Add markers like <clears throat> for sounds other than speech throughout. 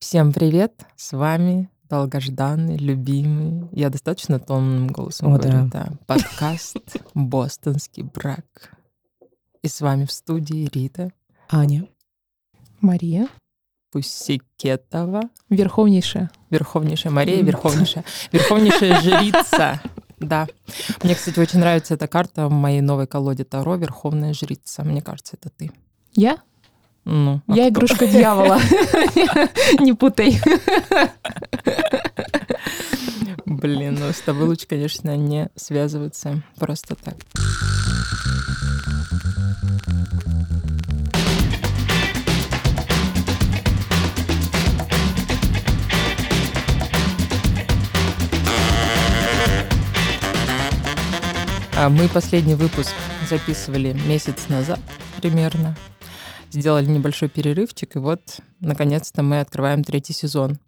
Всем привет! С вами долгожданный, любимый, я достаточно тонным голосом О, говорю, да. да, подкаст «Бостонский брак». И с вами в студии Рита Аня. Мария. Пусикетова, Верховнейшая. верховнейшая Мария, верховнейшая, верховнейшая жрица. Да. Мне, кстати, очень нравится эта карта в моей новой колоде Таро «Верховная жрица». Мне кажется, это ты. Я? Ну, а Я кто? игрушка дьявола. <laughs> Не путай. Блин, ну с тобой лучше, конечно, не связываться просто так. А Мы последний выпуск записывали месяц назад примерно. Сделали небольшой перерывчик, и вот, наконец-то, мы открываем третий сезон.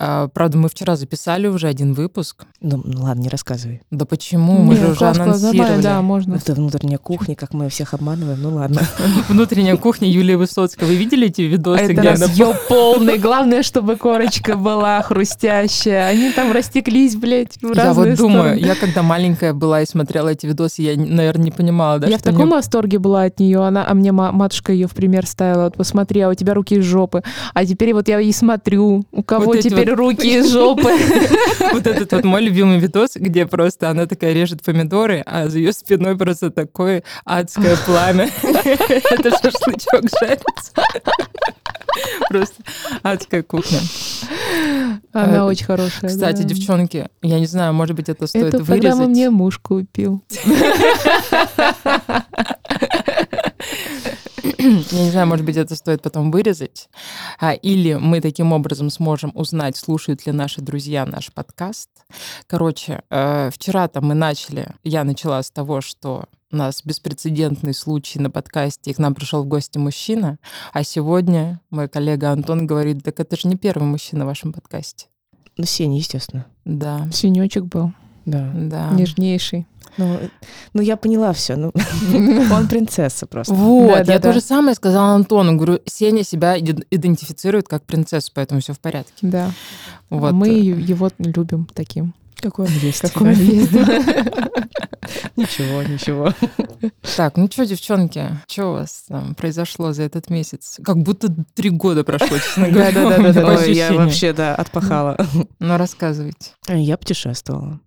А, Правда, мы вчера записали уже один выпуск. Ну, ну ладно, не рассказывай. Да почему? Мы Не, же уже класс, нормально, анонсировали. Да, можно. Это внутренняя кухня, как мы всех обманываем. Ну ладно. <laughs> Внутренняя кухня Юлии Высоцкой. Вы видели эти видосы, Это где она... полный. Главное, чтобы корочка была хрустящая. Они там растеклись, блядь, в Я вот думаю, я когда маленькая была и смотрела эти видосы, я, наверное, не понимала, да, Я в таком восторге была от нее, она, а мне ма- матушка ее в пример ставила. Вот посмотри, а у тебя руки из жопы. А теперь вот я и смотрю, у кого Вот эти теперь руки из жопы. <laughs> Вот этот вот мой любимый видос, где просто она такая режет помидоры, а за ее спиной просто такое адское <laughs> пламя. <laughs> Это шашлычок жарится. Просто адская кухня. Она Э, очень хорошая. Кстати, да. девчонки, я не знаю, может быть, это стоит Это вырезать. мне муж купил. <clears throat> Я не знаю, может быть, это стоит потом вырезать. А, Или мы таким образом сможем узнать, слушают ли наши друзья наш подкаст. Короче, э, вчера-то мы начали, я начала с того, что у нас беспрецедентный случай на подкасте, и к нам пришел в гости мужчина, а сегодня мой коллега Антон говорит, так это же не первый мужчина в вашем подкасте. Ну, Сеня, естественно. Да, Синечек был, Да. да. нежнейший. Ну, ну, я поняла все. Ну, <laughs> он принцесса просто. Вот, Да, да, я да. то же самое сказала Антону. Говорю, Сеня себя иде- идентифицирует как принцессу, поэтому все в порядке. Да. Вот. Мы его любим таким. Какой он есть. Какой он есть. <laughs> Ничего, ничего. Так, ну что, девчонки, что у вас там произошло за этот месяц? Как будто три года прошло, честно говоря. Ой, я вообще, да, отпахала. Ну, рассказывайте. Я путешествовала.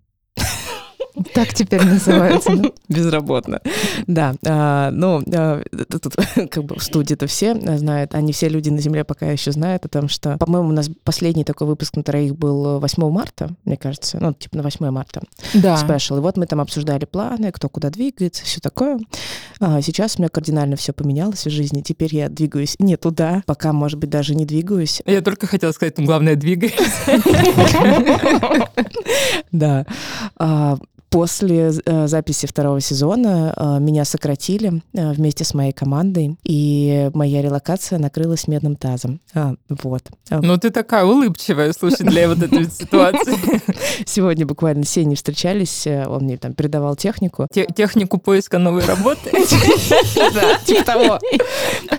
Так теперь называется. да? <laughs> Безработно. Да, а, ну, а, это тут <laughs> как бы в студии-то все знают, а не все люди на Земле пока еще знают о том, что, по-моему, у нас последний такой выпуск на троих был 8 марта, мне кажется, ну, типа на 8 марта, Да. спешл. И вот мы там обсуждали планы, кто куда двигается, все такое. А сейчас у меня кардинально все поменялось в жизни. Теперь я двигаюсь не туда, пока, может быть, даже не двигаюсь. Я только хотела сказать, ну, главное, двигай. <laughs> Да. После э, записи второго сезона э, меня сократили э, вместе с моей командой, и моя релокация накрылась медным тазом. А, вот. А, Ну, ты такая улыбчивая, слушай, для вот этой ситуации. <laughs> Сегодня буквально с Сеней встречались, он мне там передавал технику. Те- Технику поиска новой работы. <laughs> Да, типа того.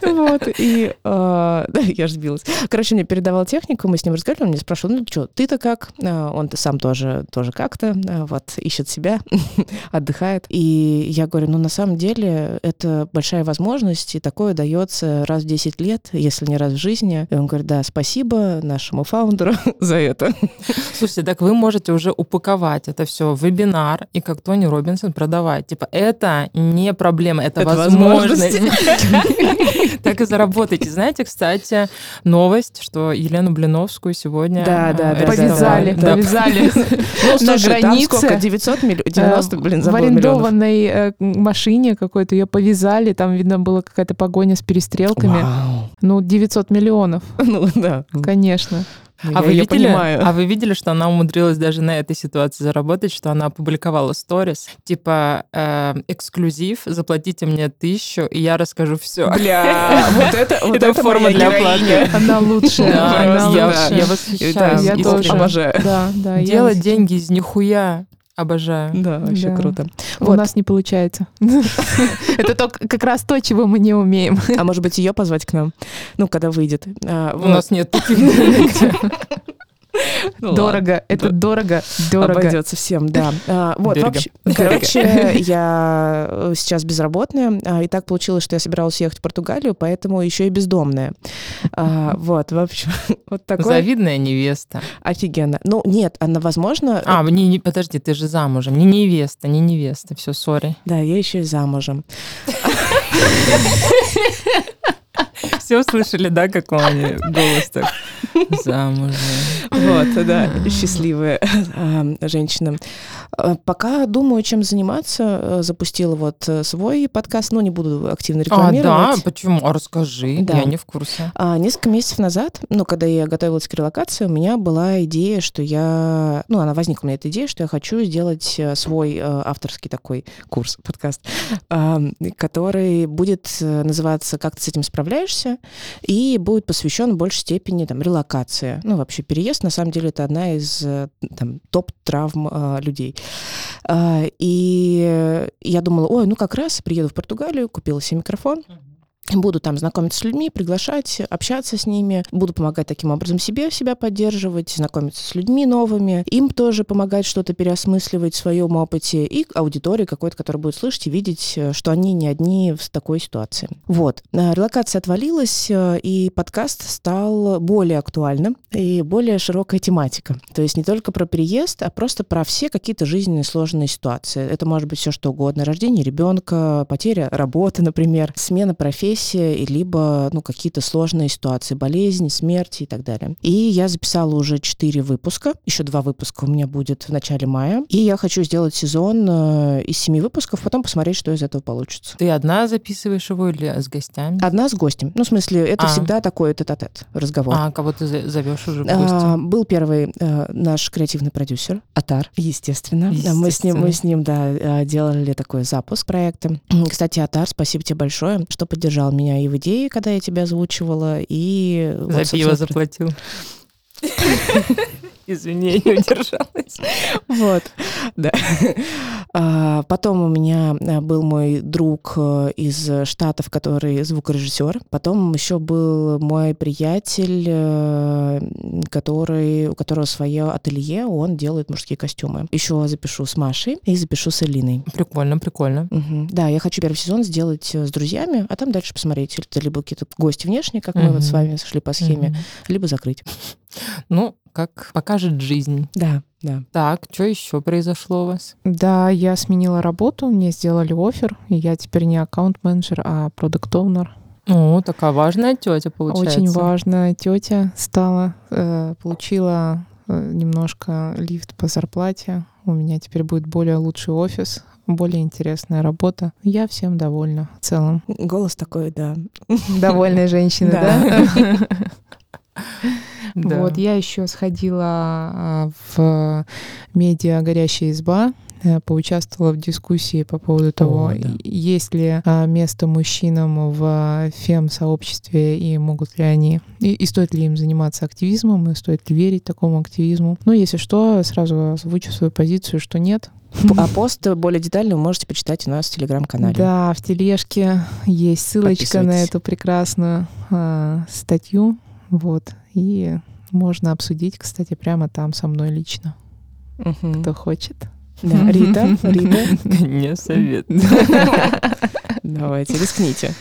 Вот, и <laughs> я же сбилась. Короче, мне передавал технику, мы с ним разговаривали, он меня спрашивал, ну что, ты-то как? А, Он сам тоже, тоже как-то, вот, ищет себя, <laughs> отдыхает. И я говорю, ну на самом деле это большая возможность, и такое дается раз в 10 лет, если не раз в жизни. И он говорит, да, спасибо нашему фаундеру <laughs> за это. <laughs> Слушайте, так вы можете уже упаковать это все в вебинар и как Тони Робинсон продавать. Типа, это не проблема, это, Это возможность. Так и заработайте. Знаете, кстати, новость, что Елену Блиновскую сегодня Да, да, да. Повязали, повязали. На границе, сколько? 900 миллионов? 90, блин, в забыла миллионов. арендованной э, машине какой-то ее повязали, там, видно, была какая-то погоня с перестрелками. Вау. Ну, 900 миллионов, <laughs> Ну, да. конечно. Ну, А я вы, видели, понимаю. а вы видели, что она умудрилась даже на этой ситуации заработать, что она опубликовала сторис, типа э, эксклюзив, заплатите мне тысячу, и я расскажу все. Бля, <laughs> вот это, вот Это это форма для героиня. Она лучшая, Да, она просто, я, лучшая. я восхищаюсь. я искренне. тоже. обожаю. Да, да. я Делать деньги из нихуя, Обожаю. Да, вообще Да. круто. У Вот. нас не получается. <laughs> Это только как раз то, чего мы не умеем. <laughs> А может быть, ее позвать к нам? Ну, когда выйдет. А, У нас нет таких <laughs> Ну, ладно. Дорого, это дорого, дорого. Обойдется всем, да. А, вот, вообще, короче, <laughs> я э, сейчас безработная, а, и так получилось, что я собиралась ехать в Португалию, поэтому еще и бездомная. А, вот, в общем, <laughs> вот такое Завидная невеста. офигенно. Ну, нет, она, возможно... А, не, не- подожди, ты же замужем. Не невеста, не невеста. Все, сори. Да, я еще и замужем. <laughs> Все услышали, да, как у Ани голос так? Замужем. Вот, да, счастливая а, женщина. А, Пока думаю, чем заниматься, э, запустила вот э, свой подкаст, ну, не буду активно А, рекламировать. да? Почему? А расскажи. Да. Я не в курсе. А, несколько месяцев назад, ну, когда я готовилась к релокации, у меня была идея, что я... Ну, она возникла у меня эта идея, что я хочу сделать э, свой авторский такой курс, подкаст, а, который будет называться «Как ты с этим справляешься?» и будет посвящен в большей степени там, релокации. Ну, вообще переезд, на самом деле, это одна из э, там, топ-травм э, людей. А, И я думала, ой, ну как раз приеду в Португалию, купила себе микрофон, Буду там знакомиться с людьми, приглашать, общаться с ними. Буду помогать таким образом себе, себя поддерживать, знакомиться с людьми новыми. Им тоже помогать что-то переосмысливать в своем опыте. И аудитории какой-то, которая будет слышать и видеть, э, что они не одни в такой ситуации. Вот. А, Релокация отвалилась, э, и подкаст стал более актуальным и более широкая тематика. То есть не только про переезд, а просто про все какие-то жизненные сложные ситуации. Это может быть все что угодно. Рождение ребенка, потеря работы, например, смена профессии, и либо ну, какие-то сложные ситуации, болезни, смерти и так далее. И я записала уже четыре выпуска. Еще два выпуска у меня будет в начале мая. И я хочу сделать сезон э, из семи выпусков, потом посмотреть, что из этого получится. Ты одна записываешь его или с гостями? Одна с гостем. Ну, в смысле, это А. всегда такой тет-а-тет разговор. А, кого ты зовешь уже в А, гости? был первый э, наш креативный продюсер Атар, естественно. Да, Мы с ним, мы с ним, да, э, делали такой запуск проекта. Кстати, Атар, спасибо тебе большое, что поддержал меня и в идее, когда я тебя озвучивала, и вот, За собственно, пиво заплатил. <laughs> Извини, я <laughs> не удержалась. Вот, да. А, Потом у меня э, был мой друг э, из Штатов, который звукорежиссер. Потом еще был мой приятель, э, который, у которого свое ателье, он делает мужские костюмы. Еще запишу с Машей и запишу с Элиной. Прикольно, прикольно. Мгм. Да, я хочу первый сезон сделать с друзьями, а там дальше посмотреть. Это либо какие-то гости внешние, как мы Мгм. вот с вами шли по схеме, Мгм. либо закрыть. Ну, как покажет жизнь. Да, да. Так, что еще произошло у вас? Да, я сменила работу, мне сделали офер, и я теперь не аккаунт-менеджер, а продукт-оунер. О, такая важная тетя получается. Очень важная тетя стала, э, получила э, немножко лифт по зарплате. У меня теперь будет более лучший офис, более интересная работа. Я всем довольна в целом. Голос такой, да. Довольная <laughs> женщина, Да. <laughs> да? Вот, я еще сходила а, в медиа «Горящая изба», э, поучаствовала в дискуссии по поводу того, да. есть ли а, место мужчинам в фем-сообществе и могут ли они, и, и стоит ли им заниматься активизмом, и стоит ли верить такому активизму. Ну, если что, сразу озвучу свою позицию, что нет. А пост более детально вы можете почитать у нас в телеграм-канале. Да, в тележке есть ссылочка на эту прекрасную а, статью, вот, и можно обсудить, кстати, прямо там со мной лично, Мгм. кто хочет. Да, Рита, Рита, Не совет. давайте, рискните.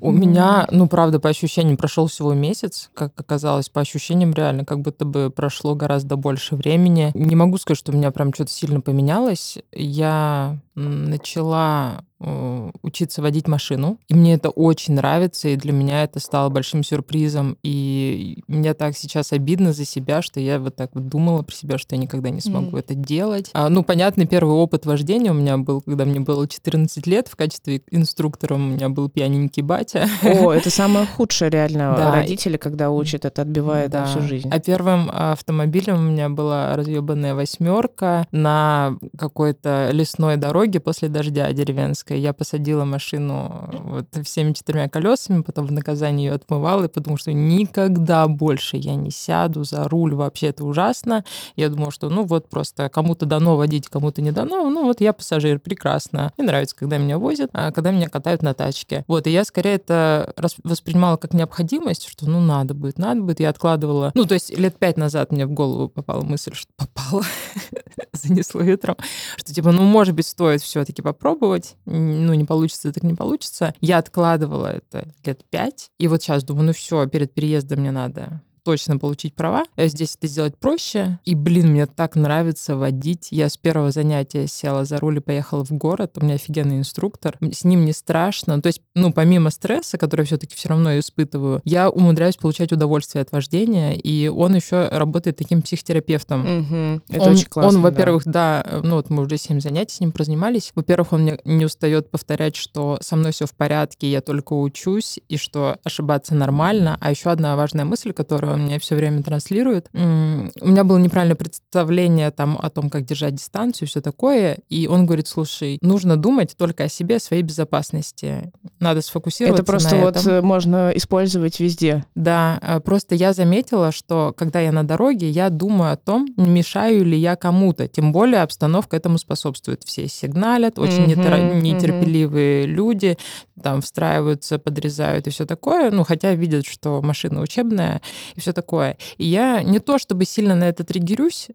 У меня, ну, правда, по ощущениям прошел всего месяц, как оказалось, по ощущениям реально, как будто бы прошло гораздо больше времени. Не могу сказать, что у меня прям что-то сильно поменялось. Я начала учиться водить машину, и мне это очень нравится, и для меня это стало большим сюрпризом, и мне так сейчас обидно за себя, что я вот так вот думала про себя, что я никогда не смогу Мгм. это делать. А, ну, понятно, первый опыт вождения у меня был, когда мне было 14 лет, в качестве инструктора у меня был пьяненький батя. О, <laughs> это самое худшее реально Да. родители, когда учат, это отбивает Да. всю жизнь. А первым автомобилем у меня была разъебанная восьмерка на какой-то лесной дороге после дождя деревенской. Классическое. Я посадила машину вот всеми четырьмя колесами, потом в наказание ее отмывала, и потому что никогда больше я не сяду за руль. Вообще это ужасно. Я думала, что ну вот просто кому-то дано водить, кому-то не дано. Ну вот я пассажир, прекрасно. Мне нравится, когда меня возят, а когда меня катают на тачке. Вот, и я скорее это воспринимала как необходимость, что ну надо будет, надо будет. Я откладывала. Ну, то есть лет пять назад мне в голову попала мысль, что попала, <laughs> занесло ветром, что типа, ну, может быть, стоит все-таки попробовать. Ну, не получится, так не получится. Я откладывала это лет пять. И вот сейчас думаю, ну все, перед переездом мне надо точно получить права. Э, здесь это сделать проще. И, блин, мне так нравится водить. Я с первого занятия села за руль и поехала в город. У меня офигенный инструктор. С ним не страшно. То есть, ну, помимо стресса, который все-таки все равно испытываю, я умудряюсь получать удовольствие от вождения. И он еще работает таким психотерапевтом. Угу. Это он, очень классно. Он, во-первых, да. да, ну вот мы уже 7 занятий с ним прозанимались. Во-первых, он мне не устает повторять, что со мной все в порядке, я только учусь, и что ошибаться нормально. А еще одна важная мысль, которую он мне все время транслирует. У меня было неправильное представление там о том, как держать дистанцию, все такое. И он говорит, слушай, нужно думать только о себе, о своей безопасности. Надо сфокусироваться Это просто на вот этом. можно использовать везде. Да, а, просто я заметила, что когда я на дороге, я думаю о том, мешаю ли я кому-то. Тем более обстановка этому способствует. Все сигналят, очень Мгм, нетерпеливые люди, там встраиваются, подрезают и все такое. Ну, хотя видят, что машина учебная и все такое. И я не то чтобы сильно на это триггерюсь,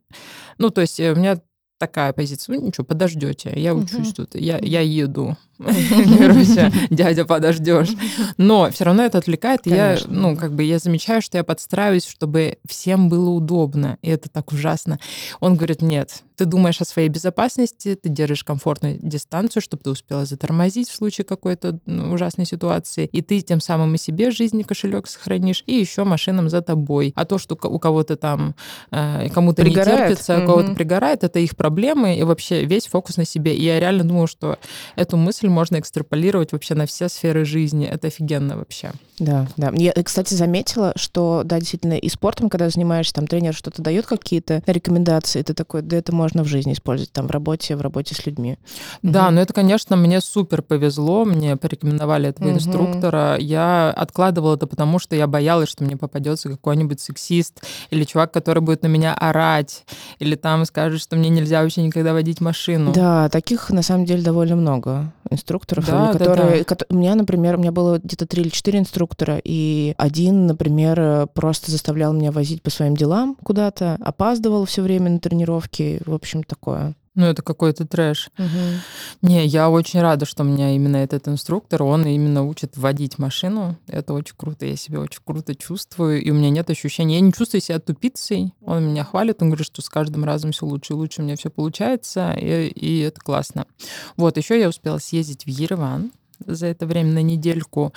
ну, то есть э, у меня такая позиция, ну ничего, подождете, я учусь Мгм. тут, я, я еду. <laughs> Мируся, дядя, подождешь. Но все равно это отвлекает. и Я, ну, как бы я замечаю, что я подстраиваюсь, чтобы всем было удобно. И это так ужасно. Он говорит, нет, ты думаешь о своей безопасности, ты держишь комфортную дистанцию, чтобы ты успела затормозить в случае какой-то ну, ужасной ситуации. И ты тем самым и себе жизни кошелек сохранишь, и еще машинам за тобой. А то, что у кого-то там э, кому-то не терпится, у кого-то Мгм. пригорает, это их проблемы, и вообще весь фокус на себе. И я реально думаю, что эту мысль можно экстраполировать вообще на все сферы жизни. Это офигенно вообще. Да, да. Я, э, кстати, заметила, что, да, действительно, и спортом, когда занимаешься, там тренер что-то дает какие-то рекомендации, ты такой, да, это можно в жизни использовать, там, в работе, в работе с людьми. Да, Мгм. но это, конечно, мне супер повезло. Мне порекомендовали этого Мгм. инструктора. Я откладывала это потому, что я боялась, что мне попадется какой-нибудь сексист или чувак, который будет на меня орать, или там скажет, что мне нельзя вообще никогда водить машину. Да, таких на самом деле довольно много инструкторов, Да, да, которые, да. кото- у меня, например, у меня было где-то три или четыре инструктора, и один, например, просто заставлял меня возить по своим делам куда-то, опаздывал все время на тренировки, в общем, такое. Ну, это какой-то трэш. Не, я очень рада, что у меня именно этот инструктор, он именно учит водить машину. Это очень круто, я себя очень круто чувствую, и у меня нет ощущения, я не чувствую себя тупицей. Он меня хвалит, он говорит, что с каждым разом все лучше и лучше у меня все получается, и, и это классно. Вот, еще я успела съездить в Ереван за это время на недельку.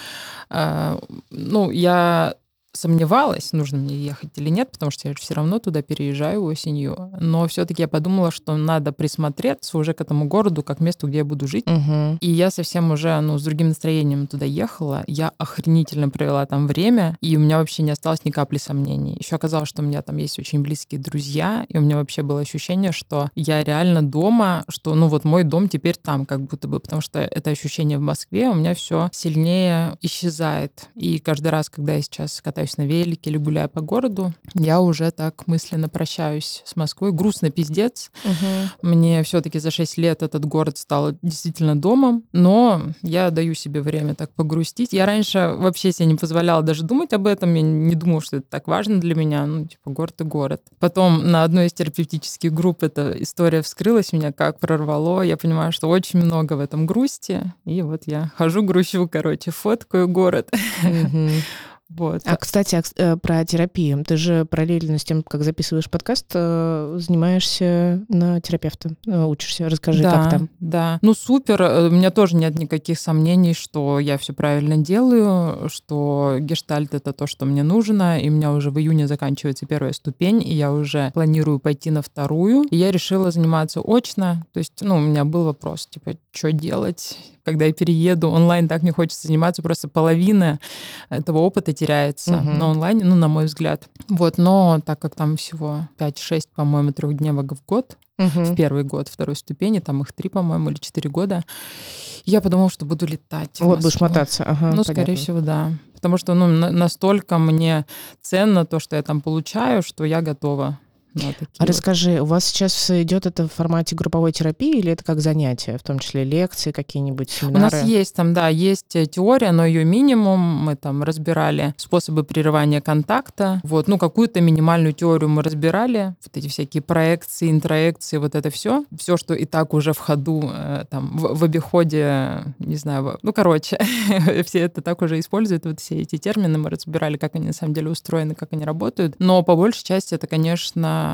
А, Ну, я сомневалась, нужно мне ехать или нет, потому что я все равно туда переезжаю осенью. Но все-таки я подумала, что надо присмотреться уже к этому городу как месту, где я буду жить. Мгм. И я совсем уже, ну, с другим настроением туда ехала. Я охренительно провела там время, и у меня вообще не осталось ни капли сомнений. Еще оказалось, что у меня там есть очень близкие друзья, и у меня вообще было ощущение, что я реально дома, что, ну, вот мой дом теперь там, как будто бы, потому что это ощущение в Москве у меня все сильнее исчезает. И каждый раз, когда я сейчас катаюсь на велике или гуляю по городу, я уже так мысленно прощаюсь с Москвой. Грустно пиздец, Мгм. мне все-таки за 6 лет этот город стал действительно домом, но я даю себе время так погрустить. Я раньше вообще себе не позволяла даже думать об этом, я не думала, что это так важно для меня, ну, типа, город и город. Потом на одной из терапевтических групп эта история вскрылась, меня как прорвало, я понимаю, что очень много в этом грусти, и вот я хожу, грущу, короче, фоткаю город. Мгм. <laughs> Вот. А, кстати, а, э, про терапию. Ты же параллельно с тем, как записываешь подкаст, э, занимаешься на терапевта, э, учишься. Расскажи, да, как там. Да. Ну, супер. У меня тоже нет никаких сомнений, что я все правильно делаю, что гештальт — это то, что мне нужно, и у меня уже в июне заканчивается первая ступень, и я уже планирую пойти на вторую. И я решила заниматься очно. То есть, ну, у меня был вопрос, типа, что делать, когда я перееду. Онлайн так не хочется заниматься, просто половина этого опыта теряется Мгм. на онлайне, ну, на мой взгляд. Вот, но так как там всего 5-6, по-моему, трехдневок в год, Мгм. в первый год второй ступени, там их три, по-моему, или четыре года. Я подумала, что буду летать. Вот будешь мотаться. Ага, Ну, понятно. скорее всего, да. Потому что ну, на- настолько мне ценно то, что я там получаю, что я готова такие А вот. расскажи, у вас сейчас идет это в формате групповой терапии или это как занятие, в том числе лекции, какие-нибудь У семинары? нас есть там, да, есть э, теория, но ее минимум. Мы там разбирали способы прерывания контакта. Вот, ну, какую-то минимальную теорию мы разбирали. Вот эти всякие проекции, интроекции, вот это все. Все, что и так уже в ходу, э, там, в, в обиходе, не знаю, ну, короче, <laughs> все это так уже используют, вот все эти термины. Мы разбирали, как они на самом деле устроены, как они работают. Но по большей части это, конечно,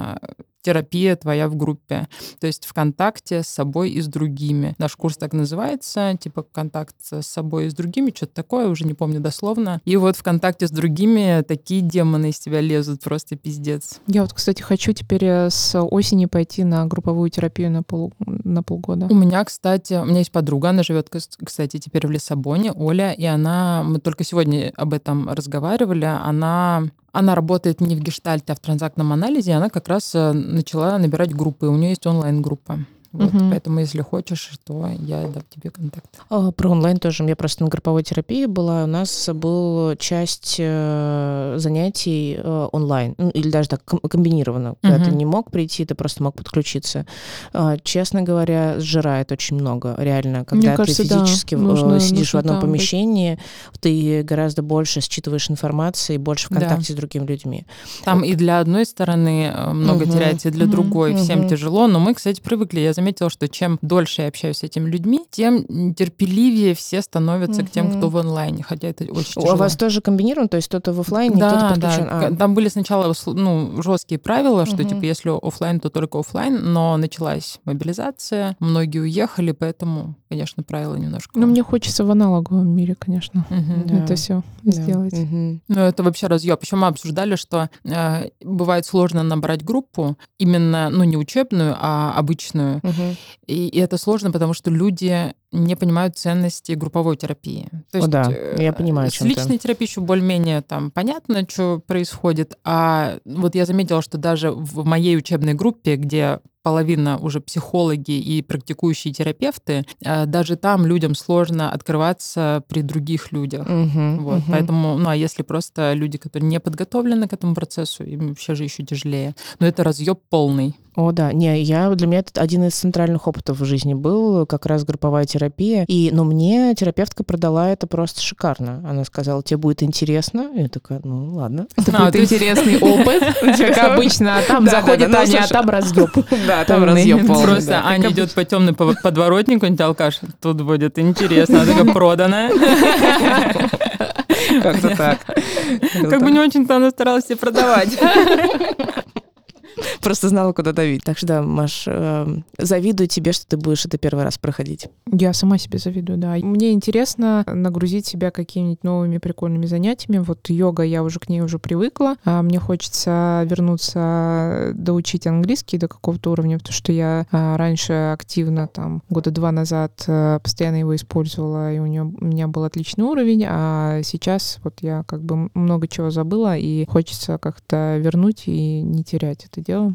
терапия твоя в группе. То есть в контакте с собой и с другими. Наш курс так называется, типа контакт с собой и с другими, что-то такое, уже не помню дословно. И вот в контакте с другими такие демоны из тебя лезут, просто пиздец. Я вот, кстати, хочу теперь э, с осени пойти на групповую терапию на, пол, на полгода. У меня, кстати, у меня есть подруга, она живет, кстати, теперь в Лиссабоне, Оля, и она, мы только сегодня об этом разговаривали, она она работает не в гештальте, а в транзактном анализе, и она как раз э, начала набирать группы. У нее есть онлайн-группа. Вот, Мгм. Поэтому, если хочешь, то я дам тебе контакт. А, Про онлайн тоже. Я просто на групповой терапии была. У нас был часть э, занятий э, онлайн. Ну, или даже так ком- комбинированно. Когда ты Мгм. не мог прийти, ты просто мог подключиться. А, Честно говоря, сжирает очень много. Реально. Когда кажется, ты да. физически э, Нужно- сидишь в нужно одном там быть. помещении, ты гораздо больше считываешь информации, больше в Да. контакте с другими людьми. Там и для одной стороны много Мгм. теряется, и для Мгм. другой. Всем Мгм. тяжело. Но мы, кстати, привыкли. Я заметила, что чем дольше я общаюсь с этими людьми, тем терпеливее все становятся к тем, кто в онлайне. Хотя это очень У тяжело. вас тоже комбинировано? То есть кто-то в офлайне, кто-то да, подключен? да. А, Там были сначала ну, жесткие правила, что Мгм. типа если оффлайн, то только оффлайн, но началась мобилизация, многие уехали, поэтому, конечно, правила немножко. Ну, мне хочется в аналоговом мире, конечно, Мгм. Да. это все да. сделать. Мгм. Ну, это вообще разъеб. Еще мы обсуждали, что э, бывает сложно набрать группу, именно, ну, не учебную, а обычную. Мгм. И, и это сложно, потому что люди не понимают ценности групповой терапии. То О, да, э, я понимаю, С чём ты. личной терапией еще более-менее там понятно, что происходит. А вот я заметила, что даже в моей учебной группе, где половина уже психологи и практикующие терапевты, э, даже там людям сложно открываться при других людях. Мгм. Вот, Мгм. поэтому, ну, а если просто люди, которые не подготовлены к этому процессу, им вообще же еще тяжелее. Но это разъеб полный. О, да. Не, я, для меня это один из центральных опытов в жизни был, как раз групповая терапия. И, но мне терапевтка продала это просто шикарно. Она сказала, тебе будет интересно. И я такая, ну, ладно. Это <laughs> А, будет интересный опыт, <laughs> как обычно. А там заходит ну, Аня, а там разъеб. <laughs> Да, там разъёб полный, Просто Аня идет по темной подворотнику, какой-нибудь алкаш. Тут будет интересно. Она такая проданная. Как-то так. Как бы не очень-то она старалась себе продавать. <laughs> Просто знала, куда давить. Так что да, Маш, э, завидую тебе, что ты будешь это первый раз проходить. Я сама себе завидую, да. Мне интересно нагрузить себя какими-нибудь новыми прикольными занятиями. Вот йога, я уже к ней уже привыкла. А мне хочется вернуться, доучить английский до какого-то уровня, потому что я а, раньше активно, там, года два назад а, постоянно его использовала, и у, нее, у меня был отличный уровень, а сейчас вот я как бы много чего забыла, и хочется как-то вернуть и не терять это дело. Tchau.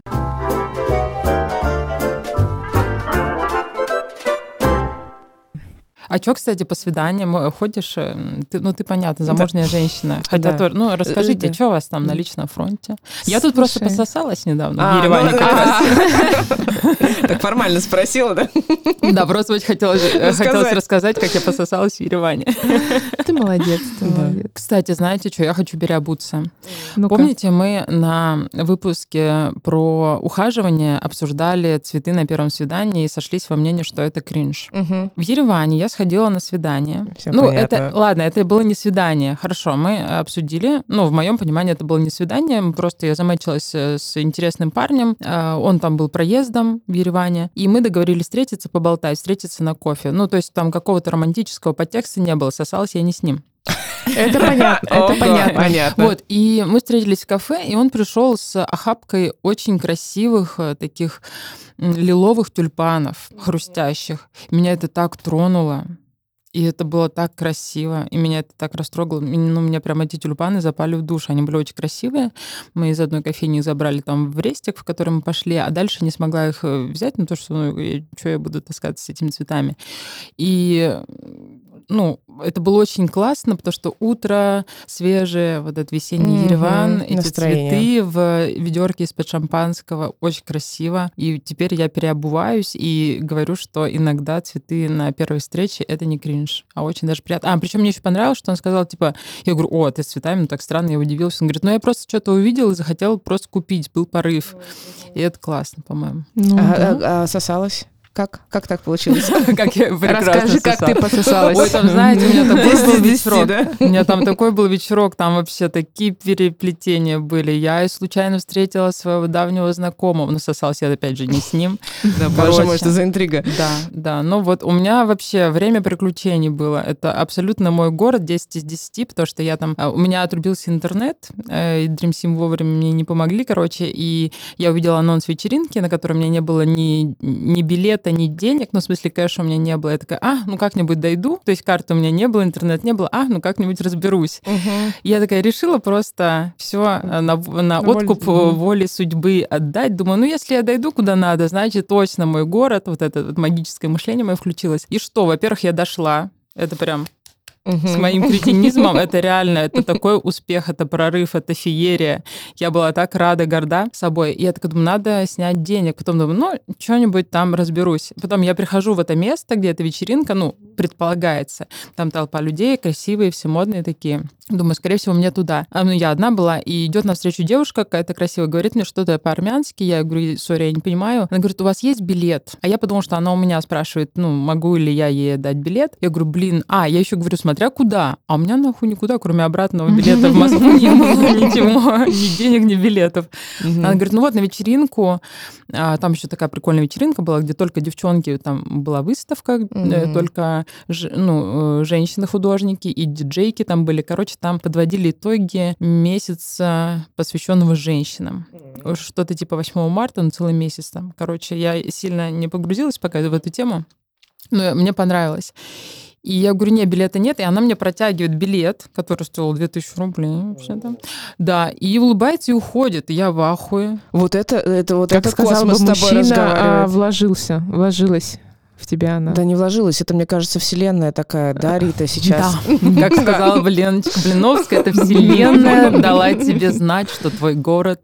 А что, кстати, по свиданиям э, ходишь? э, Ты, ну, ты, понятно, замужняя женщина. <laughs> Хотя, Да. тоже, ну, расскажите, Да. что у вас там на личном фронте? Я тут просто пососалась недавно А, в Ереване ну, как раз. <laughs> Так формально спросила, да? <laughs> Да, просто очень хотелось, э, Рассказать. как я пососалась в Ереване. Ты молодец, ты Да. молодец. Кстати, знаете что, я хочу переобуться. Помните, мы на выпуске про ухаживание обсуждали цветы на первом свидании и сошлись во мнении, что это кринж. В Ереване я сходила на свидание. Всё ну, понятно. это, ладно, это было не свидание. Хорошо, мы обсудили. Ну, в моем понимании это было не свидание. Просто я замечилась э, с интересным парнем. Э, Он там был проездом в Ереване. И мы договорились встретиться, поболтать, встретиться на кофе. Ну, то есть там какого-то романтического подтекста не было. Сосалась я не с ним. Это <laughs> понятно, это понятно. понятно. Вот, и мы встретились в кафе, и он пришел с охапкой очень красивых э, таких лиловых тюльпанов, хрустящих. Меня это так тронуло. И это было так красиво, и меня это так растрогало. Ну, у меня прямо эти тюльпаны запали в душу. Они были очень красивые. Мы из одной кофейни забрали там в рестик, в который мы пошли, а дальше не смогла их э, взять, ну, то, что, ну, я, что я буду таскаться с этими цветами. И ну, это было очень классно, потому что утро свежее, вот этот весенний mm-hmm. Ереван, эти Настроение. цветы в ведерке из-под шампанского, очень красиво. И теперь я переобуваюсь и говорю, что иногда цветы на первой встрече — это не кринж, а очень даже приятно. А, причем мне еще понравилось, что он сказал, типа, я говорю, о, ты с цветами, ну так странно, я удивился. Он говорит, ну я просто что-то увидел и захотел просто купить, был порыв. И это классно, по-моему. Ну, а, да. а, а сосалась? Как? Как так получилось? <laughs> Как я Расскажи, как ты пососалась. Ой, там, знаете, у меня такой был вечерок. У меня там такой был вечерок, там вообще такие переплетения были. Я случайно встретила своего давнего знакомого. Ну, сосалась я, опять же, не с ним. <laughs> Да, боже мой, что за интрига. Да, да. Ну вот у меня вообще время приключений было. Это абсолютно мой город, 10 из 10, потому что я там... А, у меня отрубился интернет, э, и Dream Sim вовремя мне не помогли, короче, и я увидела анонс вечеринки, на которой у меня не было ни, ни билета, карта, ни денег, ну, в смысле, кэша у меня не было. Я такая, а, ну, как-нибудь дойду. То есть карты у меня не было, интернет не было, а, ну, как-нибудь разберусь. Угу. Я такая решила просто все на, на откуп воли, воли судьбы отдать. Думаю, ну, если я дойду куда надо, значит, точно мой город, вот это вот магическое мышление мое включилось. И что, во-первых, я дошла, это прям угу. с моим кретинизмом. Это реально, это такой успех, это прорыв, это феерия. Я была так рада, горда собой. И я так думаю, надо снять денег. Потом думаю, ну, что-нибудь там разберусь. Потом я прихожу в это место, где эта вечеринка, ну, предполагается. Там толпа людей, красивые, все модные такие. Думаю, скорее всего, мне туда. А, ну, я одна была, и идет навстречу девушка какая-то красивая, говорит мне что-то по-армянски. Я говорю, сори, я не понимаю. Она говорит, у вас есть билет? А я подумала, что она у меня спрашивает, ну, могу ли я ей дать билет. Я говорю, блин, а, я еще говорю, смотря куда. А у меня нахуй никуда, кроме обратного билета в Москву не было ничего, ни денег, ни билетов. Она говорит, ну вот на вечеринку, а, там еще такая прикольная вечеринка была, где только девчонки, там была выставка, э, только ну, э, женщины-художники и диджейки там были. Короче, там подводили итоги месяца, посвященного женщинам. Что-то типа 8 марта, ну, целый месяц там. Короче, я сильно не погрузилась пока в эту тему, но мне понравилось. И я говорю, нет, билета нет. И она мне протягивает билет, который стоил 2000 рублей вообще-то. Да, и улыбается и уходит. Я в ахуе. Вот это, это вот как это сказал бы мужчина, а, вложился, вложилась в тебя она. Да не вложилась. Это, мне кажется, вселенная такая, да, Рита, сейчас? Да, как сказала Леночка Блиновская, это <laughs> вселенная дала тебе знать, что твой город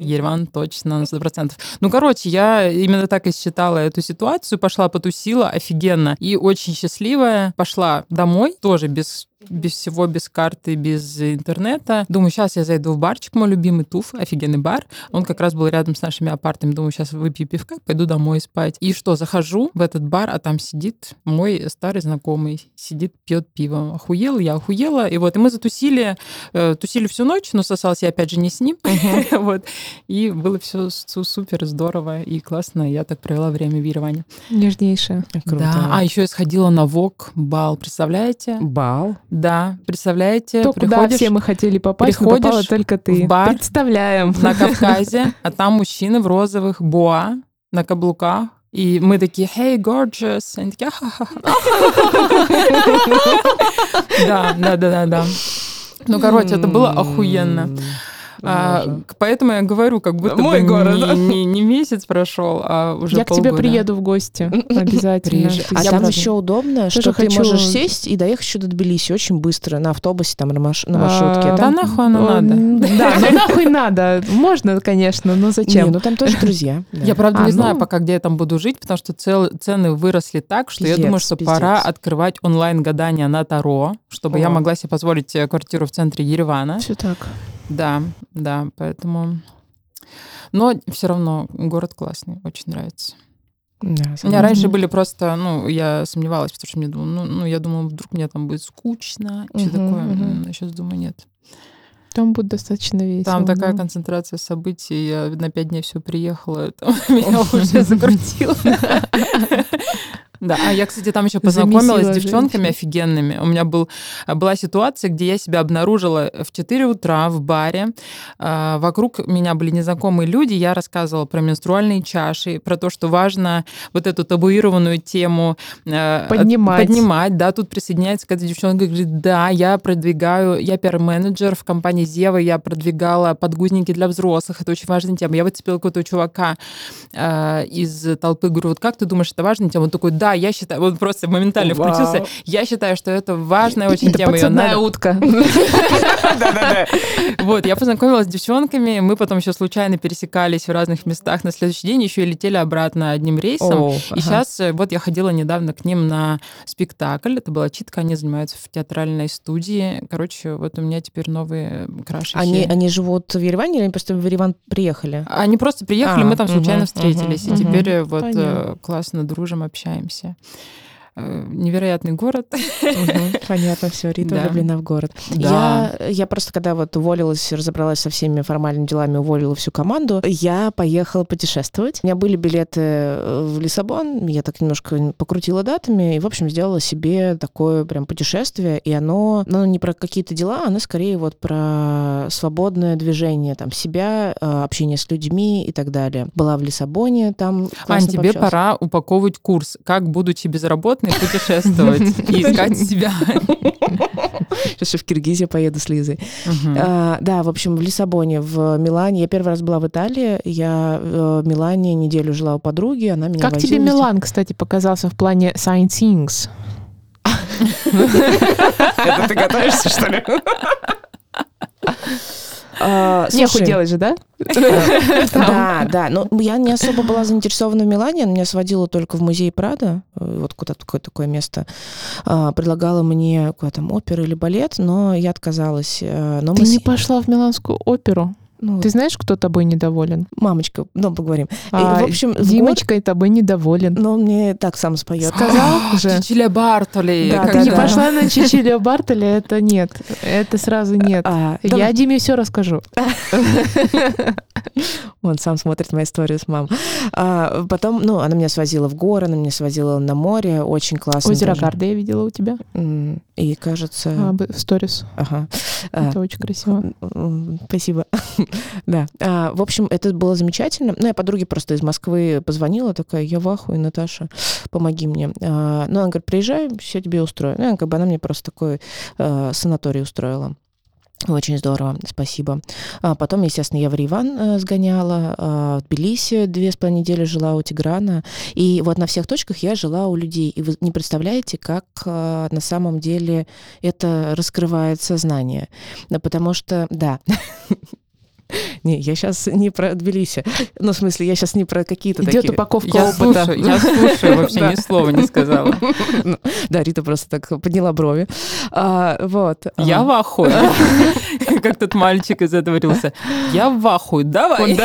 Ереван точно на 100%. Ну, короче, я именно так и считала эту ситуацию, пошла потусила офигенно и очень счастливая. Пошла домой, тоже без без всего, без карты, без интернета. Думаю, сейчас я зайду в барчик, мой любимый Туф, офигенный бар. Он как раз был рядом с нашими апартами. Думаю, сейчас выпью пивка, пойду домой спать. И что, захожу в этот бар, а там сидит мой старый знакомый, сидит, пьет пиво. Охуела, я охуела. И вот, и мы затусили, э, тусили всю ночь, но сосался я опять же не с ним. <laughs> вот. И было все супер здорово и классно. Я так провела время в Ереване. Нежнейшее. Да. А еще я сходила на ВОК бал, представляете? Бал? Да, представляете, То, куда все мы хотели попасть, приходишь попала только ты. В бар Представляем. На <laughs> Кавказе, а там мужчины в розовых боа на каблуках, и мы такие, hey, gorgeous. Они такие, <laughs> Да, да, да, да, да. Ну, короче, это было охуенно. А, поэтому я говорю, как будто Мой бы город. Не, не, не месяц прошел, а уже Я полгода. к тебе приеду в гости <laughs> обязательно. А там еще удобно, что ты можешь сесть и доехать еще до Тбилиси очень быстро на автобусе, там на маршрутке. А, да нахуй оно надо. <laughs> Да, ну нахуй надо. Можно, конечно, но зачем? Не, ну там тоже друзья. <laughs> Я, правда, не а, знаю ну. пока, где я там буду жить, потому что цены выросли так, что я думаю, что пора открывать онлайн-гадания на Таро, чтобы я могла себе позволить э, квартиру в центре Еревана. Все так. Да, да, поэтому... Но все равно город классный, очень нравится. Да, у меня раньше были просто, ну, я сомневалась, потому что мне думала, ну, ну я думала, вдруг мне там будет скучно, угу, все такое. Угу. Я сейчас думаю, нет. Там будет достаточно весело. Там такая да? концентрация событий. Я на пять дней все приехала, это <laughs> меня уже закрутило. <laughs> Да, а я, кстати, там еще познакомилась Замесила с девчонками женщин. офигенными. У меня был, была ситуация, где я себя обнаружила в 4 утра в баре. А, Вокруг меня были незнакомые люди. Я рассказывала про менструальные чаши, про то, что важно вот эту табуированную тему э, Поднимать. поднимать. Да, тут присоединяется какая-то девчонка и говорит, да, я продвигаю, я пиар-менеджер в компании Зева, я продвигала подгузники для взрослых. Это очень важная тема. Я выцепила какого-то чувака э, из толпы, говорю, вот как ты думаешь, это важная тема? Он такой, да, я считаю, он просто моментально Вау. включился. Я считаю, что это важная очень Это тема. надо- утка. <laughs> Вот, я познакомилась с девчонками, мы потом еще случайно пересекались в разных местах на следующий день, еще и летели обратно одним рейсом. И сейчас, э, вот я ходила недавно к ним на спектакль, это была читка, они занимаются в театральной студии. Короче, вот у меня теперь новые краши. Они, они живут в Ереване или они просто в Ереван приехали? Они просто приехали, А, мы там случайно встретились, и теперь э, вот э, классно дружим, общаемся. asja. Невероятный город. Мгм, Понятно, все, Рита Да. влюблена в город. Да. Я, я просто, когда вот уволилась, разобралась со всеми формальными делами, уволила всю команду, я поехала путешествовать. У меня были билеты э, в Лиссабон, я так немножко покрутила датами, и, в общем, сделала себе такое прям путешествие, и оно, ну, не про какие-то дела, оно скорее вот про свободное движение, там, себя, э, общение с людьми и так далее. Была в Лиссабоне, там Ань, тебе пора упаковывать курс, как, будучи безработной, путешествовать <laughs> и искать себя. Сейчас я в Киргизию поеду с Лизой. А, да, в общем, в Лиссабоне, в Милане. Я первый раз была в Италии. Я э, в Милане неделю жила у подруги, она меня Как тебе. Милан, кстати, показался в плане sightseeings? <laughs> Это ты готовишься, что ли? <laughs> А, Неху слушай, делать же, да? Да, да. Но я не особо была заинтересована в Милане. Меня сводила только в музей Прада. э, Вот куда-то такое, такое место. А, Предлагала мне какой там опера или балет, но я отказалась. Э, Но Ты не пошла в Миланскую оперу. Ну, Ты знаешь, кто тобой недоволен? мамочка, ну, поговорим. И, А, в общем, в год- Димочка тобой недоволен. но он мне так сам споет. Сказал же. Чичиля Бартоли. Да, Ты да, не да. пошла на Чичилия Бартоля, это нет. Это сразу нет. А, Я давай. Диме все расскажу. <laughs> Он сам смотрит мои истории с мамой. А, потом, ну, она меня свозила в горы, она меня свозила на море, очень классно. Озеро тоже. Гарда я видела у тебя И кажется... а, в сторис. Ага. А, Это очень красиво. Спасибо. Да. А, В общем, это было замечательно. Ну, я подруге просто из Москвы позвонила, такая, я в ахуе, Наташа, помоги мне. А, Ну, она говорит, приезжай, все тебе устрою. Ну, как бы она мне просто такой э, санаторий устроила. Очень здорово, спасибо. А потом, естественно, я в Риван э, сгоняла, а, в Тбилиси две с половиной недели жила у Тиграна. И вот на всех точках я жила у людей. И вы не представляете, как э, на самом деле это раскрывает сознание. Потому что, да, <laughs> <laughs> не, я сейчас не про Тбилиси. Ну, в смысле, я сейчас не про какие-то Идет такие... упаковка Я опыта. слушаю, я <laughs> слушаю, вообще ни слова не сказала. <laughs> Ну, Да, Рита просто так подняла брови. А, Вот. Я А. в ахуе. Как тот мальчик из этого рился. Я в ахуе, давай.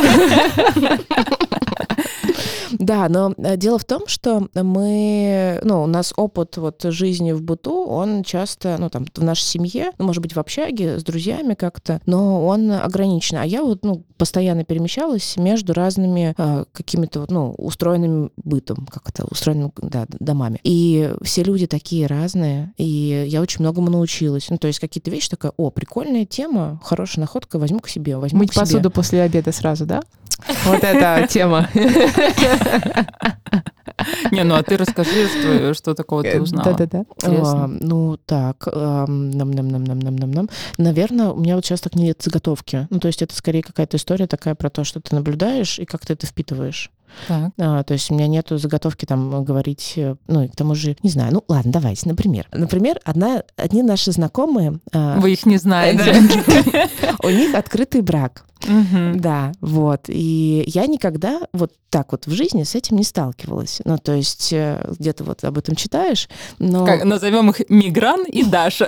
Да, но э, дело в том, что мы, ну, у нас опыт вот жизни в быту, он часто, ну, там, в нашей семье, ну, может быть, в общаге, с друзьями как-то, но он ограничен. А я вот, ну, постоянно перемещалась между разными э, какими-то, ну, устроенным бытом, как это, устроенным, да, домами. И все люди такие разные, и я очень многому научилась. Ну, то есть какие-то вещи такая, о, прикольная тема, хорошая находка, возьму к себе, возьму Мыть к себе. посуду после обеда сразу, да? <laughs> Вот эта тема. <laughs> <laughs> Не, ну а ты расскажи, что, что такого ты узнала. Да-да-да. А, ну, так, ам, нам-нам-нам-нам-нам-нам-нам. Наверное, у меня вот сейчас так нет заготовки. Ну, то есть это скорее какая-то история такая про то, что ты наблюдаешь и как ты это впитываешь. Так. А, то есть у меня нету заготовки там говорить, э, ну, и к тому же, не знаю, ну, ладно, давайте, например. Например, одна, одни наши знакомые, а, Вы их не знаете. <laughs> у них открытый брак. Мгм. Да, вот. И я никогда вот так вот в жизни с этим не сталкивалась. Ну, то есть э, где-то вот об этом читаешь, но... Как- Назовем их Мигран и Даша.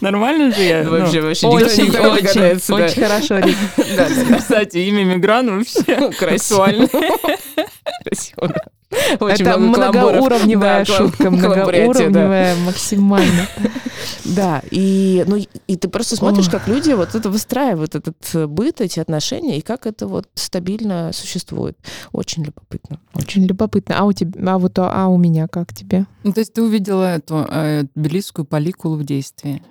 Нормально же я? Ну, вообще, Ну, вообще никто- очень, никто не очень, догадается, да. Очень хорошо, Рит. Да, да, да. Кстати, имя Мигран вообще Красиво. сексуально. Красиво, да. <laughs> Очень Это многоуровневая шутка, многоуровневая максимально. <laughs> Да, и, ну, и ты просто смотришь, как люди вот это выстраивают, этот э, быт, эти отношения, и как это вот стабильно существует. Очень любопытно. Очень любопытно. А у тебя, а вот а а у меня как тебе? Ну, то есть ты увидела эту э, тбилисскую поликулу в действии,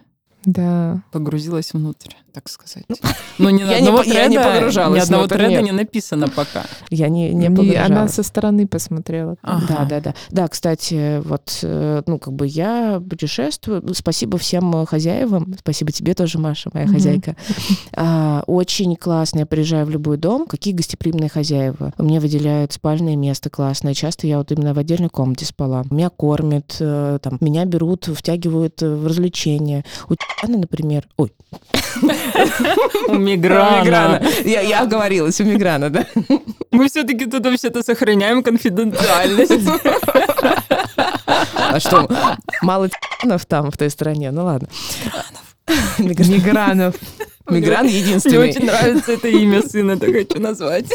Да. погрузилась внутрь, так сказать. Ну, ни <laughs> не одного я не треда, погружалась ни одного треда не написано пока. Я не, не погружалась. она со стороны посмотрела. Да, да, да. Да, кстати, вот, э, ну, как бы я путешествую. Ну, Спасибо всем хозяевам. Спасибо тебе тоже, Маша, моя хозяйка. А, Очень классно. Я приезжаю в любой дом. Какие гостеприимные хозяева. Мне выделяют спальное место классное. Часто я вот именно в отдельной комнате спала. Меня кормят, э, там, меня берут, втягивают в развлечения. У Тианы, например... Ой, У Миграна. Я, оговорилась, у Миграна, да. Мы все-таки тут вообще-то сохраняем конфиденциальность. А что, мало там, в той стране? Ну ладно. Мигран, Мигранов. Мигран Мне единственный. очень нравится это имя сына, так хочу назвать.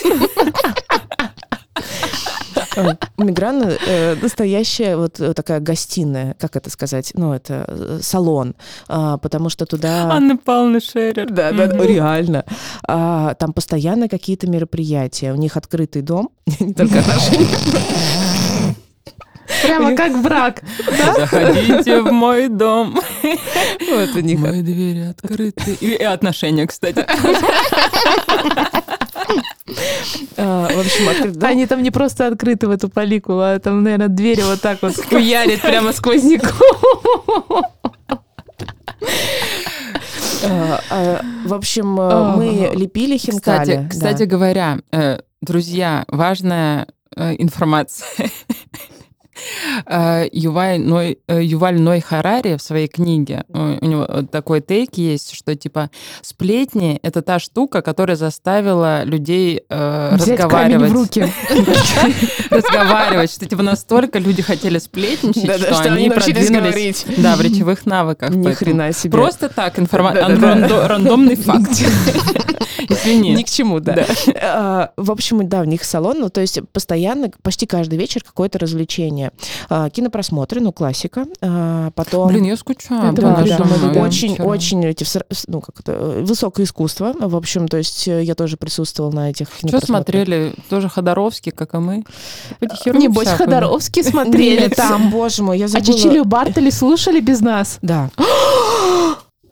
Мигран э, настоящая вот э, такая гостиная, как это сказать? Ну, это э, салон, А, потому что туда... Анны Павловны Шерер. Да, да, реально. А, там постоянно какие-то мероприятия. У них открытый дом, <laughs> не только отношения. Прямо как брак. Заходите в мой дом. Вот у них. Мои двери открыты. И, отношения, кстати. А, В общем, открытый дом. Они там не просто открыты в эту поликулу, а там, наверное, двери вот так вот хуярит прямо сквозняком. А, а, В общем, э, мы лепили хинкали. Кстати говоря, э, друзья, важная э, информация. Э, Юваль Ной, э, Юваль Ной Харари в своей книге, э, у него такой тейк есть, что типа сплетни — это та штука, которая заставила людей э, Взять разговаривать. в руки. <laughs> разговаривать, что типа настолько люди хотели сплетничать, что, они продвинулись да, в речевых навыках. Ни хрена себе. Просто так, рандомный факт. <laughs> Извини. Ни к чему, да. А, В общем, да, у них салон, ну, то есть постоянно, почти каждый вечер какое-то развлечение. А, Кинопросмотры, ну, классика. А, Потом... Блин, я скучаю. Да, да, да. очень, очень эти, ну, как это, э, высокое искусство. В общем, то есть э, я тоже присутствовала на этих Что смотрели? Тоже Ходоровский, как и мы? Небось. Ходоровский смотрели там. боже мой, я А забыла. Чичилию Бартоли слушали без нас. Да. <gasps> <gasps>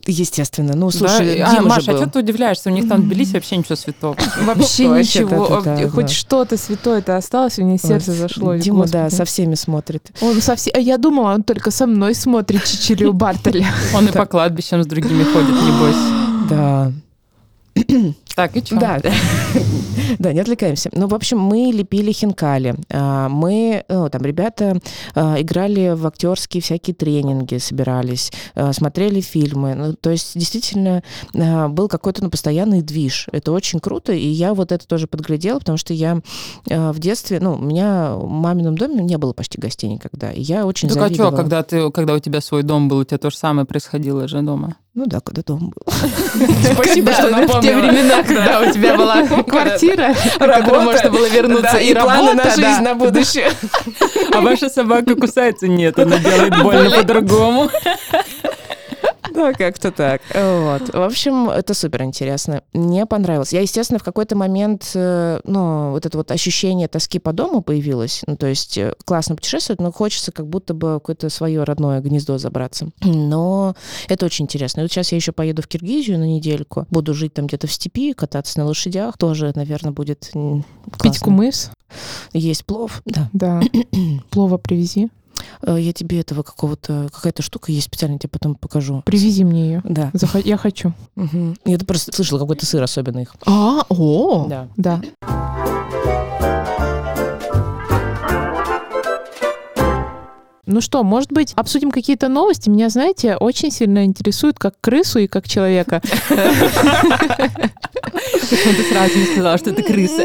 Естественно. Ну, Да? слушай, а, Дима же Маша, а что ты удивляешься? У них там в Тбилиси вообще ничего святого. Вообще ничего. да, да, Хоть да. что-то святое-то осталось, у меня сердце зашло. Дима, да, со всеми смотрит. Он совсем... а Я думала, он только со мной смотрит Чичилию Бартоли. Он и по кладбищам с другими ходит, небось. Да. Так, и что? Да, <laughs> да, не отвлекаемся. Ну, в общем, мы лепили хинкали. А, Мы, ну, там, ребята а, играли в актерские всякие тренинги, собирались, а, смотрели фильмы. Ну, то есть, действительно, был какой-то ну, постоянный движ. Это очень круто, и я вот это тоже подглядела, потому что я в детстве, ну, у меня в мамином доме не было почти гостей никогда. И я очень Так а что, завидовала. когда, ты, когда у тебя свой дом был, у тебя то же самое происходило же дома? Ну да, когда дом был. Спасибо, что В те напомнила. времена, когда у тебя была <laughs> квартира, которую можно было вернуться, и планы на работа, жизнь на будущее. А ваша собака кусается? Нет, она делает больно по-другому. <laughs> Да, как-то так. Вот. В общем, это супер интересно. Мне понравилось. Я, естественно, в какой-то момент, э, ну, вот это вот ощущение тоски по дому появилось. Ну, то есть э, классно путешествовать, но хочется как будто бы какое-то свое родное гнездо забраться. Но это очень интересно. И вот сейчас я еще поеду в Киргизию на недельку. Буду жить там где-то в степи, кататься на лошадях. Тоже, наверное, будет м, Пить классно. кумыс, Есть плов, да. да. <clears throat> Плова привези. Э, Я тебе этого какого-то... Какая-то штука есть специально, тебе потом покажу. Привези мне ее. Да. Я хочу. Мгм. Я просто слышала какой-то сыр особенный их. А, о, Да. да. Ну что, может быть, обсудим какие-то новости? Меня, знаете, очень сильно интересует как крысу и как человека. Почему ты сразу не сказала, что это крыса?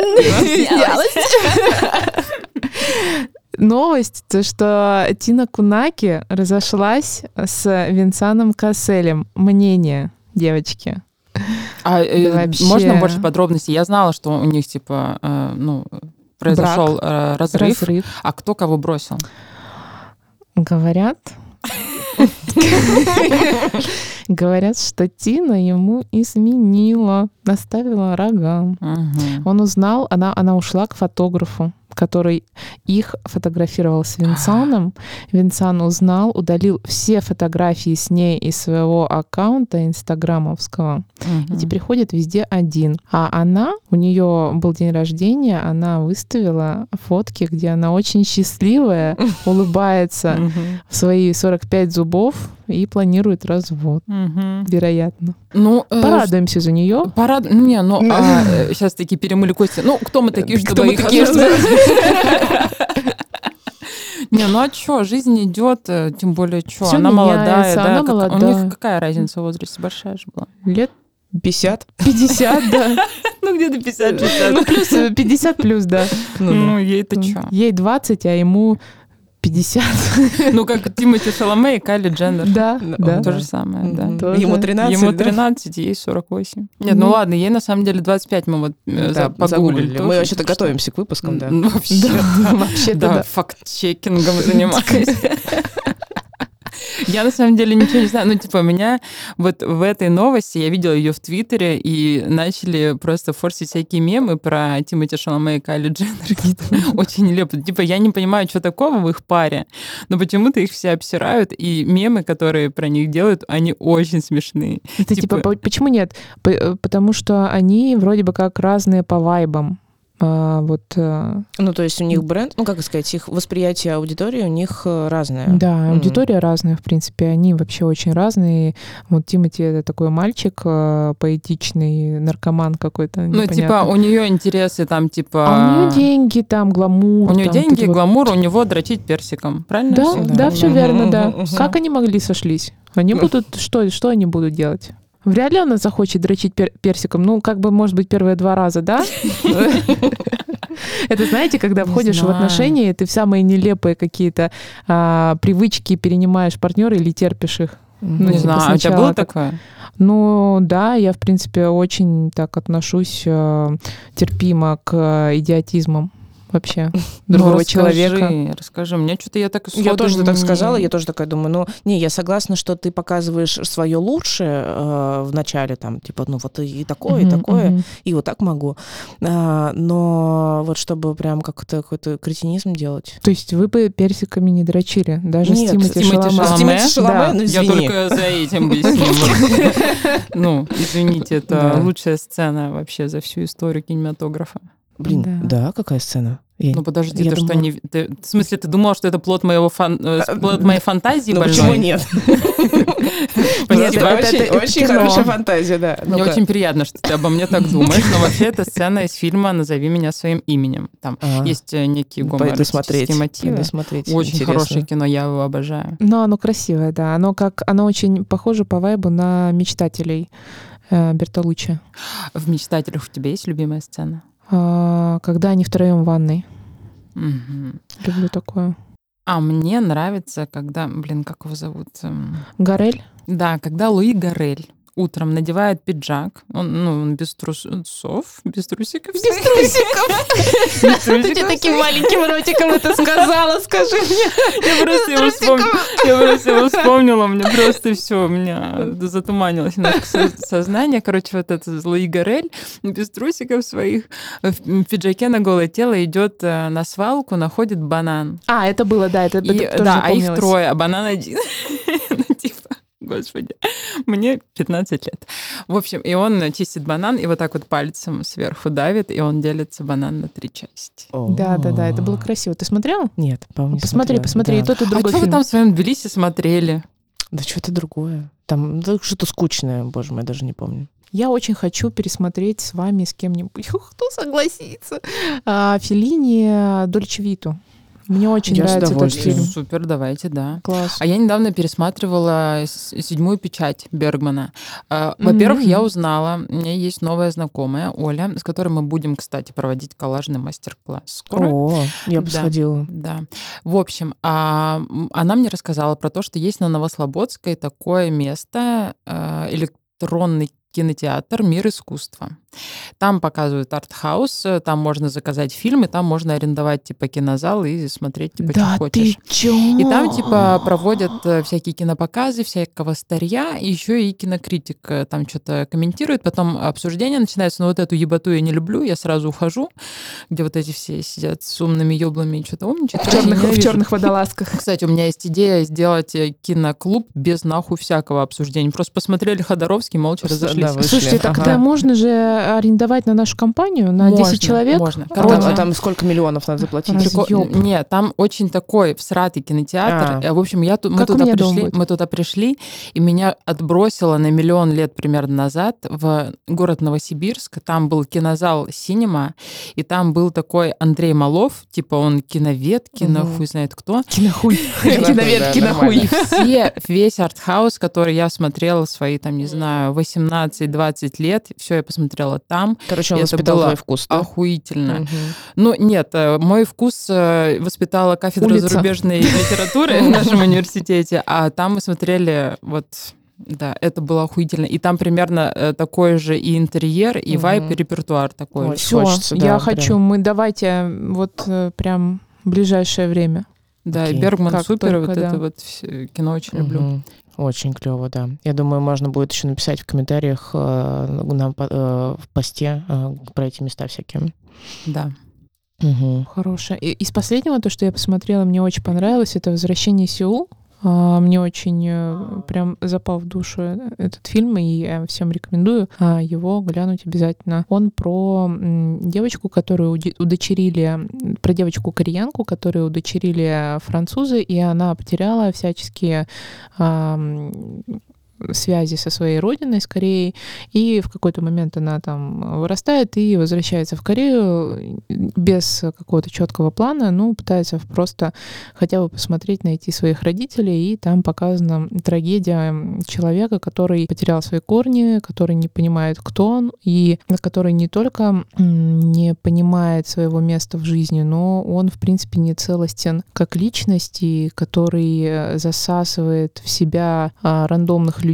Новость, то, что Тина Кунаки разошлась с Винсаном Касселем. Мнение, девочки. А э, вообще. можно больше подробностей? Я знала, что у них, типа, э, ну, произошел э, разрыв, Разрыв. а кто кого бросил? Говорят, говорят, что Тина ему изменила, наставила рога. Он узнал, она, она ушла к фотографу, который их фотографировал с Винсаном. Винсан узнал, удалил все фотографии с ней из своего аккаунта инстаграмовского. И Мгм. теперь ходит везде один. А она, у нее был день рождения, она выставила фотки, где она очень счастливая, <laughs> улыбается в свои 45 зубов и планирует развод, Мгм. вероятно. Ну, э, Порадуемся за нее. Парад... Ну, не, ну, сейчас такие перемыли кости. Ну, кто мы такие, Кто чтобы мы их такие, осуждать? <laughs> Не, ну а что, жизнь идет, э, тем более что, Всё она молодая, да. она как- У молодая. них какая разница в возрасте? Большая же была. Лет 50. 50, да. <laughs> Ну, где-то 50 Ну, плюс э, 50 плюс, да. Ну, ей-то что? Ей 20, а ему 50. Ну, как Тимати Шаломе и Кайли Дженнер. Да, да. То же самое, да. Тоже. Ему 13, Ему да? 13, ей 48. Нет, ну Ну. ладно, ей на самом деле 25 мы вот э, Да, погуглили. Мы вообще-то готовимся к выпускам, да. Ну, Вообще, Да, вообще-то да, да. факт-чекингом занимаюсь. <laughs> Я на самом деле ничего не знаю. Ну, типа, меня вот в этой новости, я видела ее в Твиттере, и начали просто форсить всякие мемы про Тимати Шаломе и Кайли Дженнер. <laughs> Очень нелепые. Типа, я не понимаю, что такого в их паре, но почему-то их все обсирают, и мемы, которые про них делают, они очень смешные. Это Типа- типа, по- почему нет? Э, Потому что они вроде бы как разные по вайбам. А, вот, э, Ну, то есть у них бренд, ну, как сказать, их восприятие аудитории у них э, разное. да, Мгм. аудитория разная, в принципе, они вообще очень разные. Вот Тимати это такой мальчик э, поэтичный, наркоман какой-то. Ну, типа, у нее интересы там, типа... А у нее деньги, там, гламур. У нее там, деньги, вот. гламур, у него дрочить персиком. Правильно? Да, всё? да, Да. все верно, да. Как они могли сошлись? Они будут, что, что они будут делать? Вряд ли она захочет дрочить пер- персиком. Ну, как бы, может быть, первые два раза, да? Это знаете, когда входишь в отношения, ты в самые нелепые какие-то а, привычки перенимаешь партнера или терпишь их. Мгм. Не типа, знаю, а у тебя было так- такое? Ну, да, я, в принципе, очень так отношусь э, терпимо к э, идиотизмам вообще другого Ну, расскажи, человека. Расскажи, мне что-то я так Я тоже так не- сказала, я тоже такая думаю, ну, не, я согласна, что ты показываешь свое лучшее э, в начале, там, типа, ну, вот и такое, и такое, мгм. и вот так могу. А, но вот чтобы прям как-то какой-то кретинизм делать. То есть вы бы персиками не дрочили, даже Нет, с Тимати? Шаломе? С Тимати Шаломе, Да. ну, Я только за этим ним. <laughs> Ну, извините, это лучшая сцена вообще за всю историю кинематографа. Блин, Да. да, какая сцена? Я- Ну подожди, я ты что думала- не... ты- В смысле, ты думала, что это плод моего фан... э, плод моей фантазии Ну почему нет? <laughs> Спасибо. Это очень, хорошая фантазия, да. Мне очень приятно, что ты обо мне так <laughs> думаешь, но вообще это сцена из фильма «Назови меня своим именем». Там А, есть некие гомоэротические мотивы. Очень хорошее кино, я его обожаю. Но оно красивое, да. Оно как оно очень похоже по вайбу на мечтателей э, Бертолуччи. В «Мечтателях» у тебя есть любимая сцена? А, когда они втроем в ванной. Мгм. Люблю такое. А мне нравится, когда, блин, как его зовут? Эм, Гарель. Да, когда Луи Гарель утром надевает пиджак, он, ну, он без трусов, без трусиков. Без трусиков. Без трусиков. маленьким ротиком это сказала, скажи мне. Я просто его вспомнила. Я просто его вспомнила, мне просто все, у меня затуманилось сознание. Короче, вот этот Луи Гарель без трусиков своих в пиджаке на голое тело идет э, на свалку, находит банан. А, это было, да, это, тоже да, а их трое, а банан один. <laughs> Ну, типа, Господи, мне 15 лет. В общем, и он чистит банан, и вот так вот пальцем сверху давит, и он делится банан на три части. Да, да, да, это было красиво. Ты смотрел? Нет, по-моему, посмотри, посмотри, и тот, и А другой что вы там в своем Тбилиси смотрели? Да что-то другое. Там что-то скучное, боже мой, даже не помню. Я очень хочу пересмотреть с вами, с кем-нибудь, <laughs> кто согласится, а, Феллини Дольче Виту. Мне очень Я нравится этот фильм. Супер, давайте, да. Класс. А я недавно пересматривала седьмую печать Бергмана. А, Во-первых, Мгм. я узнала, у меня есть новая знакомая, Оля, с которой мы будем, кстати, проводить коллажный мастер-класс скоро. О, я бы Да. сходила. Да. В общем, а, она мне рассказала про то, что есть на Новослободской такое место, э, электронный кинотеатр «Мир искусства». Там показывают арт-хаус, там можно заказать фильмы, там можно арендовать типа кинозал и смотреть типа да что хочешь. ты чё? И там типа проводят э, всякие кинопоказы, всякого старья, и еще и кинокритик э, там что-то комментирует, потом обсуждение начинается, но вот эту ебату я не люблю, я сразу ухожу, где вот эти все сидят с умными еблами и что-то умничают. в черных, в черных водолазках. <laughs> Кстати, у меня есть идея сделать э, киноклуб без нахуй всякого обсуждения. Просто посмотрели Ходоровский, молча разошлись. да. Слушайте, Ага. тогда можно же арендовать на нашу компанию на 10 Можно, человек. Можно. А Короче, там, а там сколько миллионов надо заплатить? Раз- Прикол- Разъёб. Нет, там очень такой всратый кинотеатр. А. Э, В общем, я мы Как туда пришли, мы туда пришли, и меня отбросило на миллион лет примерно назад в город Новосибирск. Там был кинозал Синема, и там был такой Андрей Малов, типа он киновед, кино Мгм. хуй знает кто. Кинохуй. <laughs> Кинохуй, Киновед, кинохуй. <laughs> Все, весь артхаус, который я смотрела свои, там, не знаю, 18-20 лет, все я посмотрела там. Короче, он Это воспитал было твой вкус, да? Охуительно. Мгм. Ну, нет, э, мой вкус э, воспитала кафедра Улица. зарубежной <laughs> литературы в нашем университете, а там мы смотрели вот да, это было охуительно. И там примерно э, такой же и интерьер, и Мгм. вайп, и репертуар такой. Ой, же. Все, Хочется, да, я прям. хочу, мы давайте вот э, прям в ближайшее время. Да, и Окей. Бергман Как супер, только, вот да. это вот кино очень люблю. Очень клево, да. Я думаю, можно будет еще написать в комментариях э, нам э, в посте э, про эти места всякие. Да. Мгм. Хорошее. И из последнего, то, что я посмотрела, мне очень понравилось, это «Возвращение Сеул». А, Мне очень э, прям запал в душу этот фильм, и я всем рекомендую а, его глянуть обязательно. Он про девочку, которую удочерили, про девочку-кореянку, которую удочерили французы, и она потеряла всяческие связи со своей родиной, с Кореей, и в какой-то момент она там вырастает и возвращается в Корею без какого-то четкого плана, ну, пытается просто хотя бы посмотреть, найти своих родителей, и там показана трагедия человека, который потерял свои корни, который не понимает, кто он, и который не только не понимает своего места в жизни, но он, в принципе, не целостен как личность, и который э, засасывает в себя а, рандомных людей,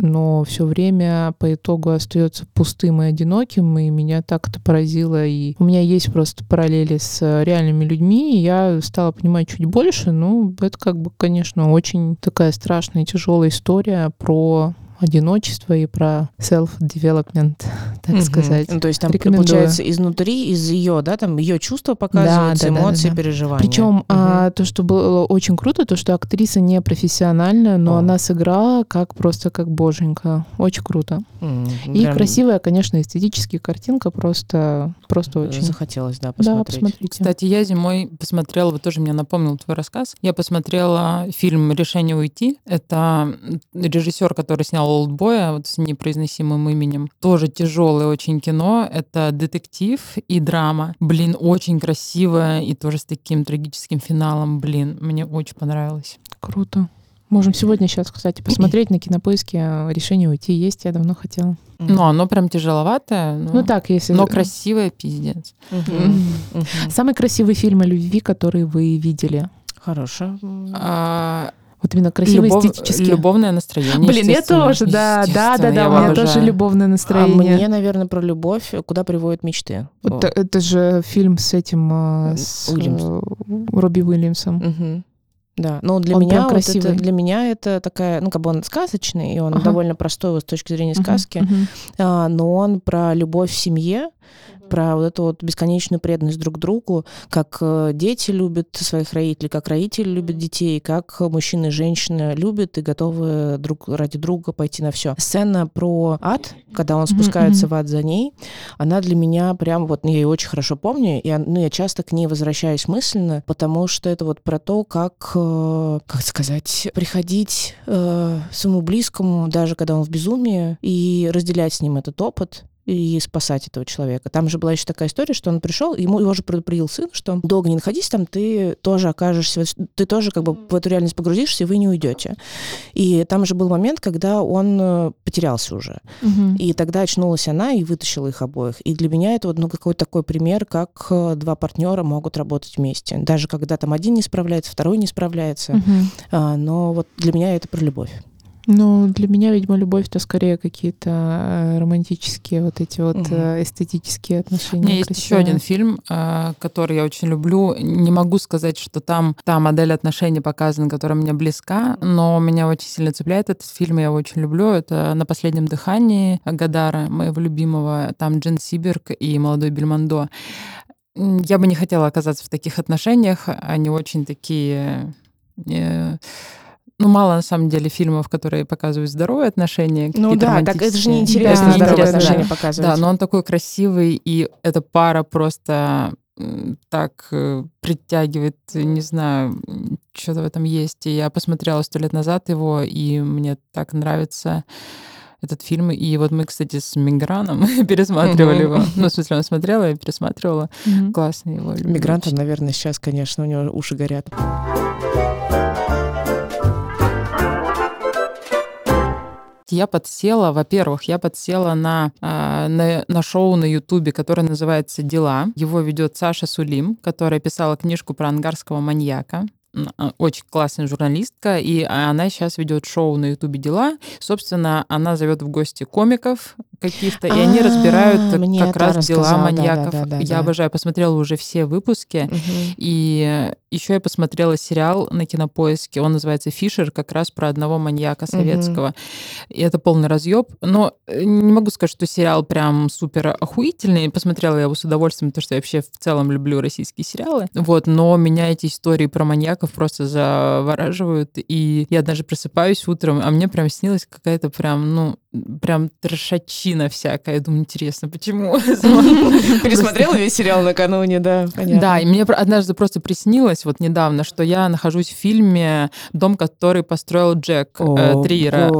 но все время по итогу остается пустым и одиноким, и меня так это поразило. И у меня есть просто параллели с э, реальными людьми, и я стала понимать чуть больше. Ну, это как бы, конечно, очень такая страшная, тяжелая история про одиночество и про self-development, так Мгм. сказать. Ну, то есть там Рекомендую. получается изнутри, из ее, да, там ее чувства показываются, да, да, эмоции, да. переживания. Причем Мгм. а, то, что было очень круто, то, что актриса не профессиональная, но О. она сыграла как просто как боженька. Очень круто. М, И прям красивая, конечно, эстетически картинка, просто, просто очень. Захотелось, да, Да, посмотреть. посмотрите. Кстати, я зимой посмотрела, вот тоже мне напомнил твой рассказ, я посмотрела фильм «Решение уйти». Это режиссер, который снял «Олдбоя», вот с непроизносимым именем. Тоже тяжелое очень кино. Это детектив и драма. Блин, очень красивое и тоже с таким трагическим финалом. Блин, мне очень понравилось. Круто. Можем сегодня сейчас, кстати, посмотреть на кинопоиске а, решение уйти. Есть, я давно хотела. Ну, оно прям тяжеловатое, но, Ну так, если... но красивое пиздец. Мгм. Мгм. Самый красивый фильм о любви, который вы видели. Хорошо. А, Вот именно красивый любов- эстетически. Любовное настроение. Блин, я тоже, да, да, да, да, у меня обожаю. тоже любовное А настроение. мне, наверное, про любовь, куда приводят мечты. Вот это, же фильм с этим, а, М, с Уильямс. э, Робби Уильямсом. Мгм. Да, но для Он меня прям вот это, для меня это такая, ну как бы он сказочный и он Ага. довольно простой вот с точки зрения сказки, мгм. а, но он про любовь в семье, про вот эту вот бесконечную преданность друг другу, как э, дети любят своих родителей, как родители любят детей, как мужчины и женщины любят и готовы друг ради друга пойти на все. Сцена про ад, когда он спускается мгм. в ад за ней, она для меня прям вот, я ее очень хорошо помню, и ну, я часто к ней возвращаюсь мысленно, потому что это вот про то, как, э, как сказать, приходить э, своему близкому, даже когда он в безумии, и разделять с ним этот опыт, и спасать этого человека. Там же была еще такая история, что он пришел, ему его же предупредил сын, что долго не находись там, ты тоже окажешься, ты тоже как бы в эту реальность погрузишься, и вы не уйдете. И там же был момент, когда он э, потерялся уже. Мгм. И тогда очнулась она и вытащила их обоих. И для меня это вот ну, какой-то такой пример, как э, два партнера могут работать вместе. Даже когда там один не справляется, второй не справляется. А, но вот для меня это про любовь. Ну, для меня, видимо, любовь это скорее какие-то э, романтические вот эти вот э, эстетические отношения. У меня есть еще красивые. один фильм, э, который я очень люблю. Не могу сказать, что там та модель отношений показана, которая мне близка, но меня очень сильно цепляет этот фильм, я его очень люблю. Это «На последнем дыхании» Гадара, моего любимого. Там Джин Сиберг и молодой Бельмондо. Я бы не хотела оказаться в таких отношениях. Они очень такие... Ну, мало на самом деле фильмов, которые показывают здоровые отношения. Ну да, так это же неинтересно Да, здоровые неинтересно, отношения да. показывать. Да, но он такой красивый, и эта пара просто так э, притягивает, не знаю, что-то в этом есть. И я посмотрела сто лет назад его, и мне так нравится этот фильм. И вот мы, кстати, с Миграном <laughs> пересматривали его. Ну, в смысле, он смотрела, я пересматривала. Мгм. Классный его. очень. наверное, сейчас, конечно, у него уши горят. Я подсела, во-первых, я подсела на, а, на, на шоу на Ютубе, которое называется «Дела». Его ведет Саша Сулим, которая писала книжку про ангарского маньяка. А, Очень классная журналистка, и она сейчас ведет шоу на Ютубе «Дела». Собственно, она зовет в гости комиков каких-то, и они А, разбирают мне как раз дела маньяков. Я обожаю, посмотрела уже все выпуски. И еще я посмотрела сериал на кинопоиске, он называется Фишер, как раз про одного маньяка советского. И это полный разъеб. Но э, не могу сказать, что сериал прям супер охуительный. Посмотрела я его с удовольствием, потому что я вообще в целом люблю российские сериалы. Вот, но меня эти истории про маньяков просто завораживают. И я даже просыпаюсь утром, а мне прям снилась какая-то прям, ну, прям трешачина всякая. Я думаю, интересно, почему? <laughs> Пересмотрела весь сериал накануне, да, понятно. Да, и мне однажды просто приснилось вот недавно, что я нахожусь в фильме «Дом, который построил Джек» э, Триера.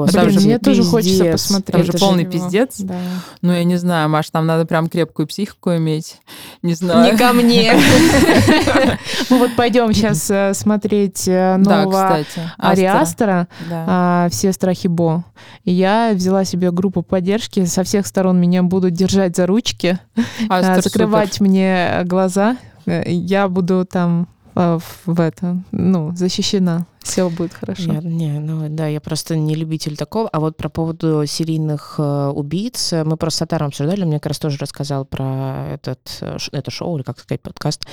мне тоже хочется посмотреть. там же полный пиздец. Ну, я не знаю, Маш, там надо прям крепкую психику иметь. Не знаю. Не ко мне. <laughs> Мы вот пойдем сейчас смотреть э, нового кстати. Ари Астра. Астера Да. а, «Все страхи Бо». И я взяла себе группу поддержки. Со всех сторон меня будут держать за ручки, <laughs> Астер закрывать мне глаза. Э, Я буду там в это, ну, защищена. Все будет хорошо. Нет, не, ну да, я просто не любитель такого. А вот про поводу серийных э, убийц, э, мы просто с Атаром обсуждали, мне как раз тоже рассказал про этот, э, это шоу, или как сказать, подкаст.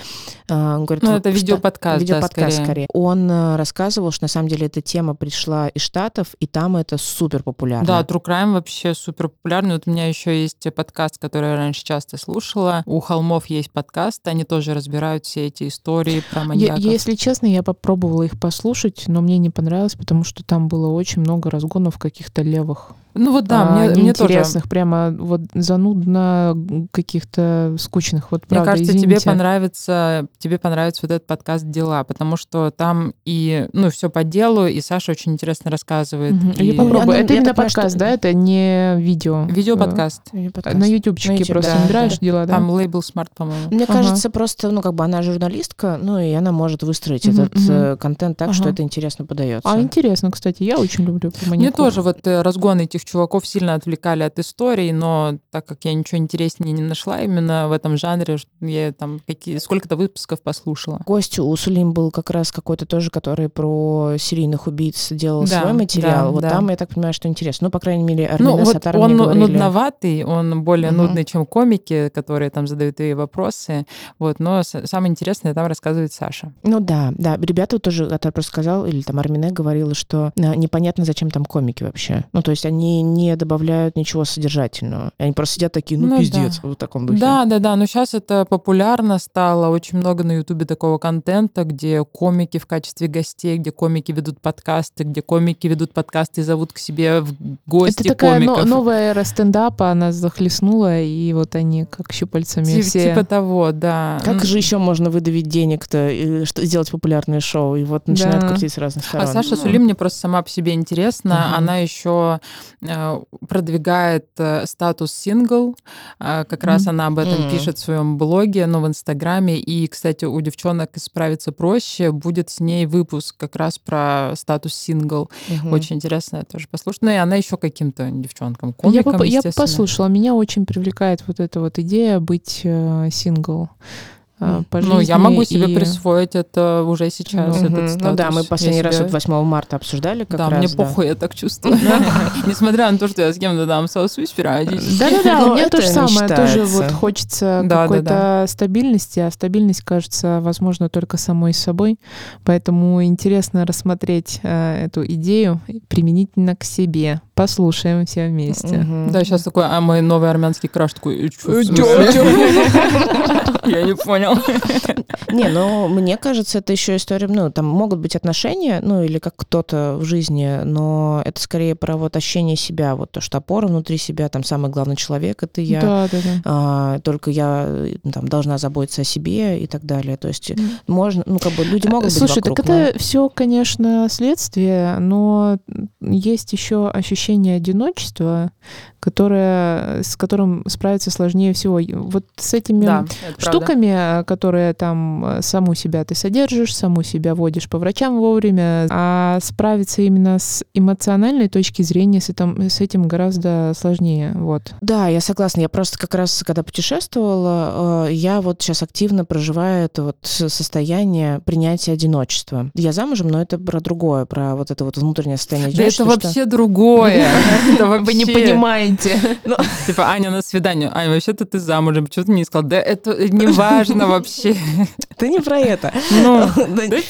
А, Он говорит, Ну, вот это что- видеоподкаст, да, Видеоподкаст, скорее. скорее. Он э, рассказывал, что на самом деле эта тема пришла из Штатов, и там это супер популярно. Да, True Crime вообще супер популярный. Вот у меня еще есть подкаст, который я раньше часто слушала. У Холмов есть подкаст, они тоже разбирают все эти истории про Я- маньяков. если честно, я попробовала их послушать, но мне не понравилось, потому что там было очень много разгонов каких-то левых. Ну вот да, а, мне, мне тоже неинтересных, прямо вот занудно каких-то скучных. Вот Мне правда, кажется, извините. тебе понравится, тебе понравится вот этот подкаст «Дела», потому что там и, ну, все по делу, и Саша очень интересно рассказывает. Мгм. и- Я попробую. Я Это именно так понимаю, подкаст, что- да? Это не видео. Видеоподкаст. Э, подкаст. На ютубчике На YouTube, просто да, набираешь да. дела, да? Там лейбл смарт, по-моему. Мне Ага. кажется, просто, ну, как бы она журналистка, ну, и она может выстроить Мгм, этот э, контент так, что Ага. это интересно подается. А интересно, кстати, я очень люблю Мне тоже вот э, разгоны этих чуваков сильно отвлекали от истории, но так как я ничего интереснее не нашла именно в этом жанре, я там какие сколько-то выпусков послушала. Костю у Сулим был как раз какой-то тоже, который про серийных убийц делал Да, свой материал. да, вот да. там, я так понимаю, что интересно. Ну, по крайней мере, Армина Ну, вот он говорили. нудноватый, он более Мгм. нудный, чем комики, которые там задают ей вопросы. Вот, но самое интересное там рассказывает Саша. Ну да, да. Ребята тоже, Атар просто сказал, или там Армине говорила, что э, непонятно, зачем там комики вообще. Ну, то есть они не добавляют ничего содержательного. Они просто сидят такие, ну, Ну пиздец, да. в таком духе. Да, да, да, но сейчас это популярно стало. Очень много на Ютубе такого контента, где комики в качестве гостей, где комики ведут подкасты, где комики ведут подкасты и зовут к себе в гости Это такая но- комиков. новая эра стендапа, она захлестнула, и вот они как щупальцами Ти- все... Типа того, да. Как же еще можно выдавить денег-то, и что, сделать популярное шоу? И вот начинают Да. крутить с разных А сторон. Саша Ну, Сулим мне просто сама по себе интересна. Мгм. Она еще продвигает э, статус сингл. Э, как раз Мгм. она об этом М. пишет в своем блоге, но в Инстаграме. И, кстати, у девчонок «Исправиться проще» будет с ней выпуск как раз про статус сингл. мгм. Очень интересно это тоже послушать. Ну и она еще каким-то девчонкам, Я, комикам, я естественно. послушала. Меня очень привлекает вот эта вот идея быть э, сингл. По Ну, я жизни могу себе и- присвоить это уже сейчас, Мгм. этот Ну да, статус. мы Я последний раз себе- вот 8 марта обсуждали как да, раз. мне да. похуй, я так чувствую. <laughs> Несмотря на то, что я с кем-то там сосусь периодически. Да-да-да, Ну, у меня то же самое. Тоже вот хочется какой-то стабильности, а стабильность кажется возможно только самой собой. Поэтому интересно рассмотреть э, эту идею применительно к себе. Послушаем все вместе. Да, сейчас такой, а мой новый армянский краш такой, «Э, Э, смысле?» чё, <laughs> Я не понял. <laughs> Не, ну, мне кажется, это еще история, ну, там могут быть отношения, ну, или как кто-то в жизни, но это скорее про вот ощущение себя, вот то, что опора внутри себя, там самый главный человек, это я. Да, да, да. а, только я э, там, должна заботиться о себе и так далее. То есть можно, ну, как бы люди могут быть Слушай, вокруг, так это все, конечно, следствие, но есть еще ощущение одиночества, которое, с которым справиться сложнее всего. Вот с этими Да, это правда. штуками, которые там э, саму себя ты содержишь, саму себя водишь по врачам вовремя, а справиться именно с эмоциональной точки зрения с этим, с этим гораздо сложнее. Вот. Да, я согласна. Я просто как раз, когда путешествовала, э, я вот сейчас активно проживаю это вот состояние принятия одиночества. Я замужем, но это про другое, про вот это вот внутреннее состояние Да это одиночества. что- вообще другое. <laughs> Вы не вообще- понимаете. <laughs> <laughs> Типа, Аня на свидание. Аня, вообще-то ты замужем. Почему ты не сказал? Да это не <laughs> важно вообще. Это не про это. Ну, ты-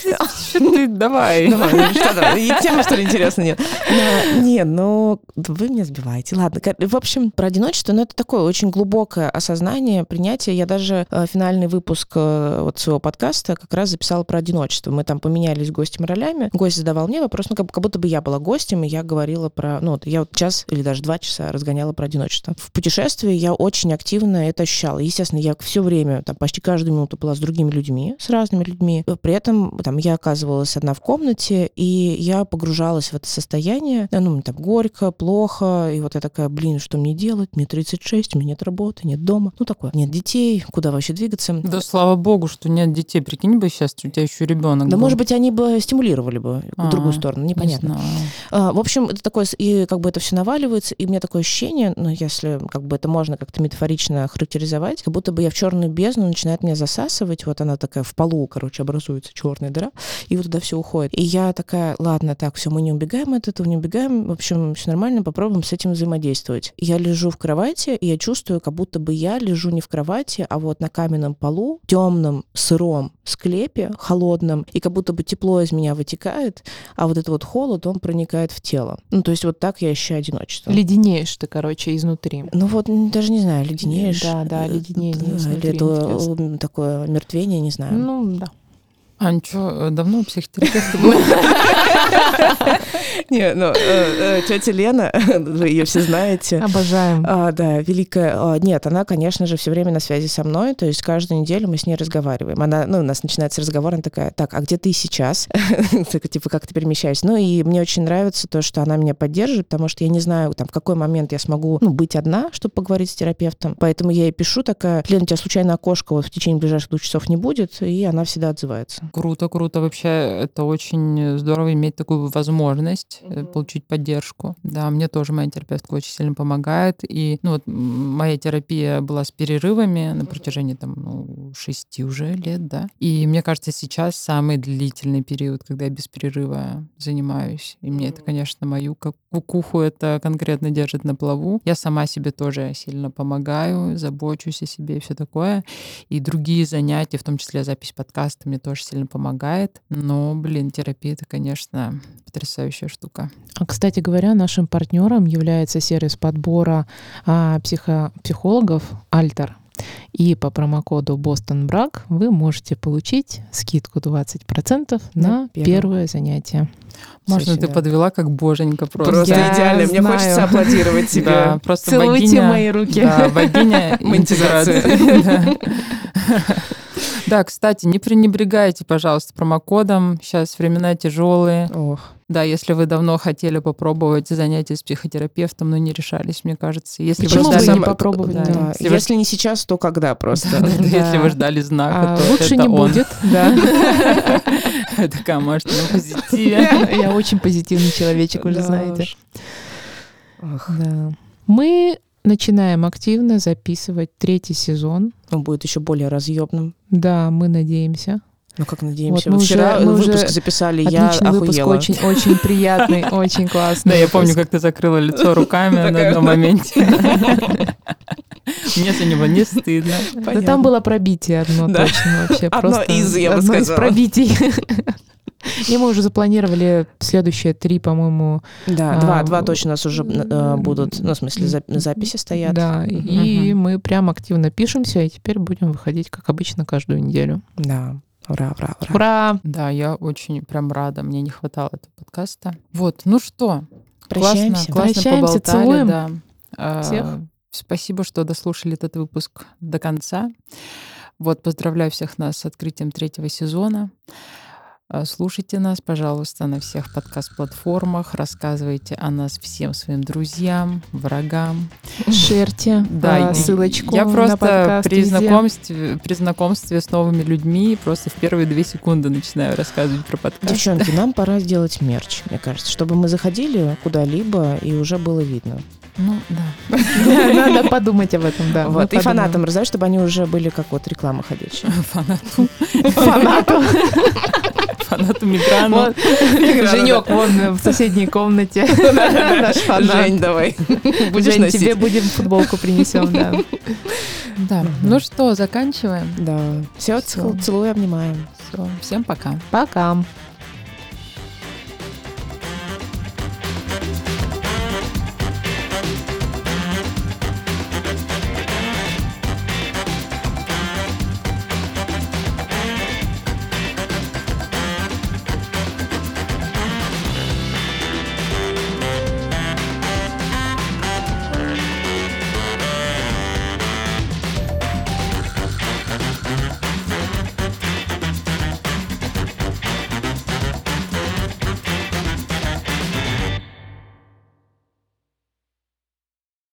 ты, давай. Давай, ну что тема, ли, интересно, нет? Но- Не, ну, вы меня сбиваете. Ладно, в общем, про одиночество, ну, это такое очень глубокое осознание, принятие. Я даже э, финальный выпуск э, вот своего подкаста как раз записала про одиночество. Мы там поменялись гостем ролями. Гость задавал мне вопрос, ну, как, будто бы я была гостем, и я говорила про... Ну, я вот час или даже два часа разгоняла про одиночество. В путешествии я очень активно это ощущала. Естественно, я все время, там, почти каждую минуту была с другими людьми, с разными людьми. При этом там я оказывалась одна в комнате, и я погружалась в это состояние. Да, Ну, мне там горько, плохо, и вот я такая, блин, что мне делать? Мне 36, у меня нет работы, нет дома. Ну, такое. Нет детей, куда вообще двигаться? Да слава богу, что нет детей. Прикинь бы сейчас, у тебя еще ребенок. Да, был. может быть, они бы стимулировали бы в другую А, сторону, Не непонятно. знаю. А, В общем, это такое, и как бы это все наваливается, и у меня такое ощущение, ну, если как бы это можно как-то метафорично характеризовать, как будто бы я в черную бездну начинает меня засасывать, вот она такая в полу, короче, образуется черная дыра, и вот туда все уходит. И я такая, ладно, так, все, мы не убегаем от этого, не убегаем, в общем, все нормально, попробуем с этим взаимодействовать. Я лежу в кровати, и я чувствую, как будто бы я лежу не в кровати, а вот на каменном полу, темном, сыром склепе, холодном, и как будто бы тепло из меня вытекает, а вот этот вот холод, он проникает в тело. Ну, то есть вот так я ощущаю одиночество. Леденеешь ты, короче, изнутри. Ну вот, даже не знаю, леденеешь. Да, да, э, леденение да, изнутри, м, такое мертвение, не знаю. Ну, да. Ань, что, давно у психотерапевта <laughs> был? Не, ну, тетя Лена, <laughs> вы ее все знаете. Обожаем. А, да, великая. а, нет, она, конечно же, все время на связи со мной, то есть каждую неделю мы с ней разговариваем. Она, ну, у нас начинается разговор, она такая, так, а где ты сейчас? <laughs> Так, типа, как ты перемещаешься? Ну, и мне очень нравится то, что она меня поддерживает, потому что я не знаю, там, в какой момент я смогу, ну, быть одна, чтобы поговорить с терапевтом. Поэтому я ей пишу такая, Лена, у тебя случайно окошко вот в течение ближайших двух часов не будет, и она всегда отзывается. Круто, круто. Вообще, это очень здорово иметь такую возможность э, получить поддержку. Да, мне тоже моя терапевтка очень сильно помогает. И ну, вот, моя терапия была с перерывами на протяжении там, ну, шести уже лет, да. И мне кажется, сейчас самый длительный период, когда я без перерыва занимаюсь. И мне это, конечно, мою как кукуху это конкретно держит на плаву. Я сама себе тоже сильно помогаю, забочусь о себе и все такое. И другие занятия, в том числе запись подкаста, мне тоже сильно помогает. Но, блин, терапия это, конечно, потрясающая штука. А, Кстати говоря, нашим партнером является сервис подбора а, психо- психологов Альтер. И по промокоду Бостон Брак вы можете получить скидку 20% на, На первое. первое занятие. Можно ты подвела как боженька просто. Просто Я идеально. Мне знаю. хочется аплодировать <laughs> тебе. Да, просто Целуйте богиня, мои руки. Да, богиня <laughs> Монетизация. <laughs> <laughs> Да. Кстати, не пренебрегайте, пожалуйста, промокодом. Сейчас времена тяжелые. Ох. Да, если вы давно хотели попробовать занятия с психотерапевтом, но не решались, мне кажется. Если Почему вы бы ждали... не попробовать, Да. да. Если, Если вы- не сейчас, то когда просто? Да, да, да, Да. Если вы ждали знака, А, то лучше это не он. будет, <laughs> да. <laughs> Такая, может, на позитиве. Я очень позитивный человечек, вы же знаете. Мы начинаем активно записывать третий сезон. Он будет еще более разъемным. Да, мы надеемся. Ну, как надеемся. Вот мы вчера уже- мы выпуск уже записали, я Отличный выпуск, охуела. очень, очень приятный, <laughs> очень Да, классный. я помню, как ты закрыла лицо руками на одном моменте. <laughs> Мне за него не стыдно. Да там было пробитие одно Да. точно вообще. Одно просто из, я бы одно из сказала. пробитий. <laughs> И мы уже запланировали следующие три, по-моему, Да, А, два, два точно у нас уже э, будут, ну, в смысле, зап- записи стоят. Да, и мы прям активно пишемся, и теперь будем выходить, как обычно, каждую неделю. Да. Ура, ура, ура. Ура! Да, я очень прям рада. Мне не хватало этого подкаста. Вот, ну что, Прощаемся. классно, классно Прощаемся, поболтали, целуем да. А, всех. Спасибо, что дослушали этот выпуск до конца. Вот, поздравляю всех нас с открытием третьего сезона. А, Слушайте нас, пожалуйста, на всех подкаст-платформах. Рассказывайте о нас всем своим друзьям, врагам. Шерьте Да, а, ссылочку Я на просто подкаст при знакомстве, при знакомстве с новыми людьми просто в первые две секунды начинаю рассказывать про подкаст. Девчонки, нам пора сделать мерч, мне кажется, чтобы мы заходили куда-либо и уже было видно. Ну, да. <laughs> Надо подумать об этом, да. вот. И фанатам раздать, чтобы они уже были как вот реклама ходячая. Фанату, Фанату. фанату Миграну. Вот. Женек вон в соседней комнате. <laughs> Наш фанат. Жень, давай. Жень, тебе будем футболку принесем, да. Да. Ну что, заканчиваем. Да. Все, целую, обнимаем. Все. Всем пока. Пока.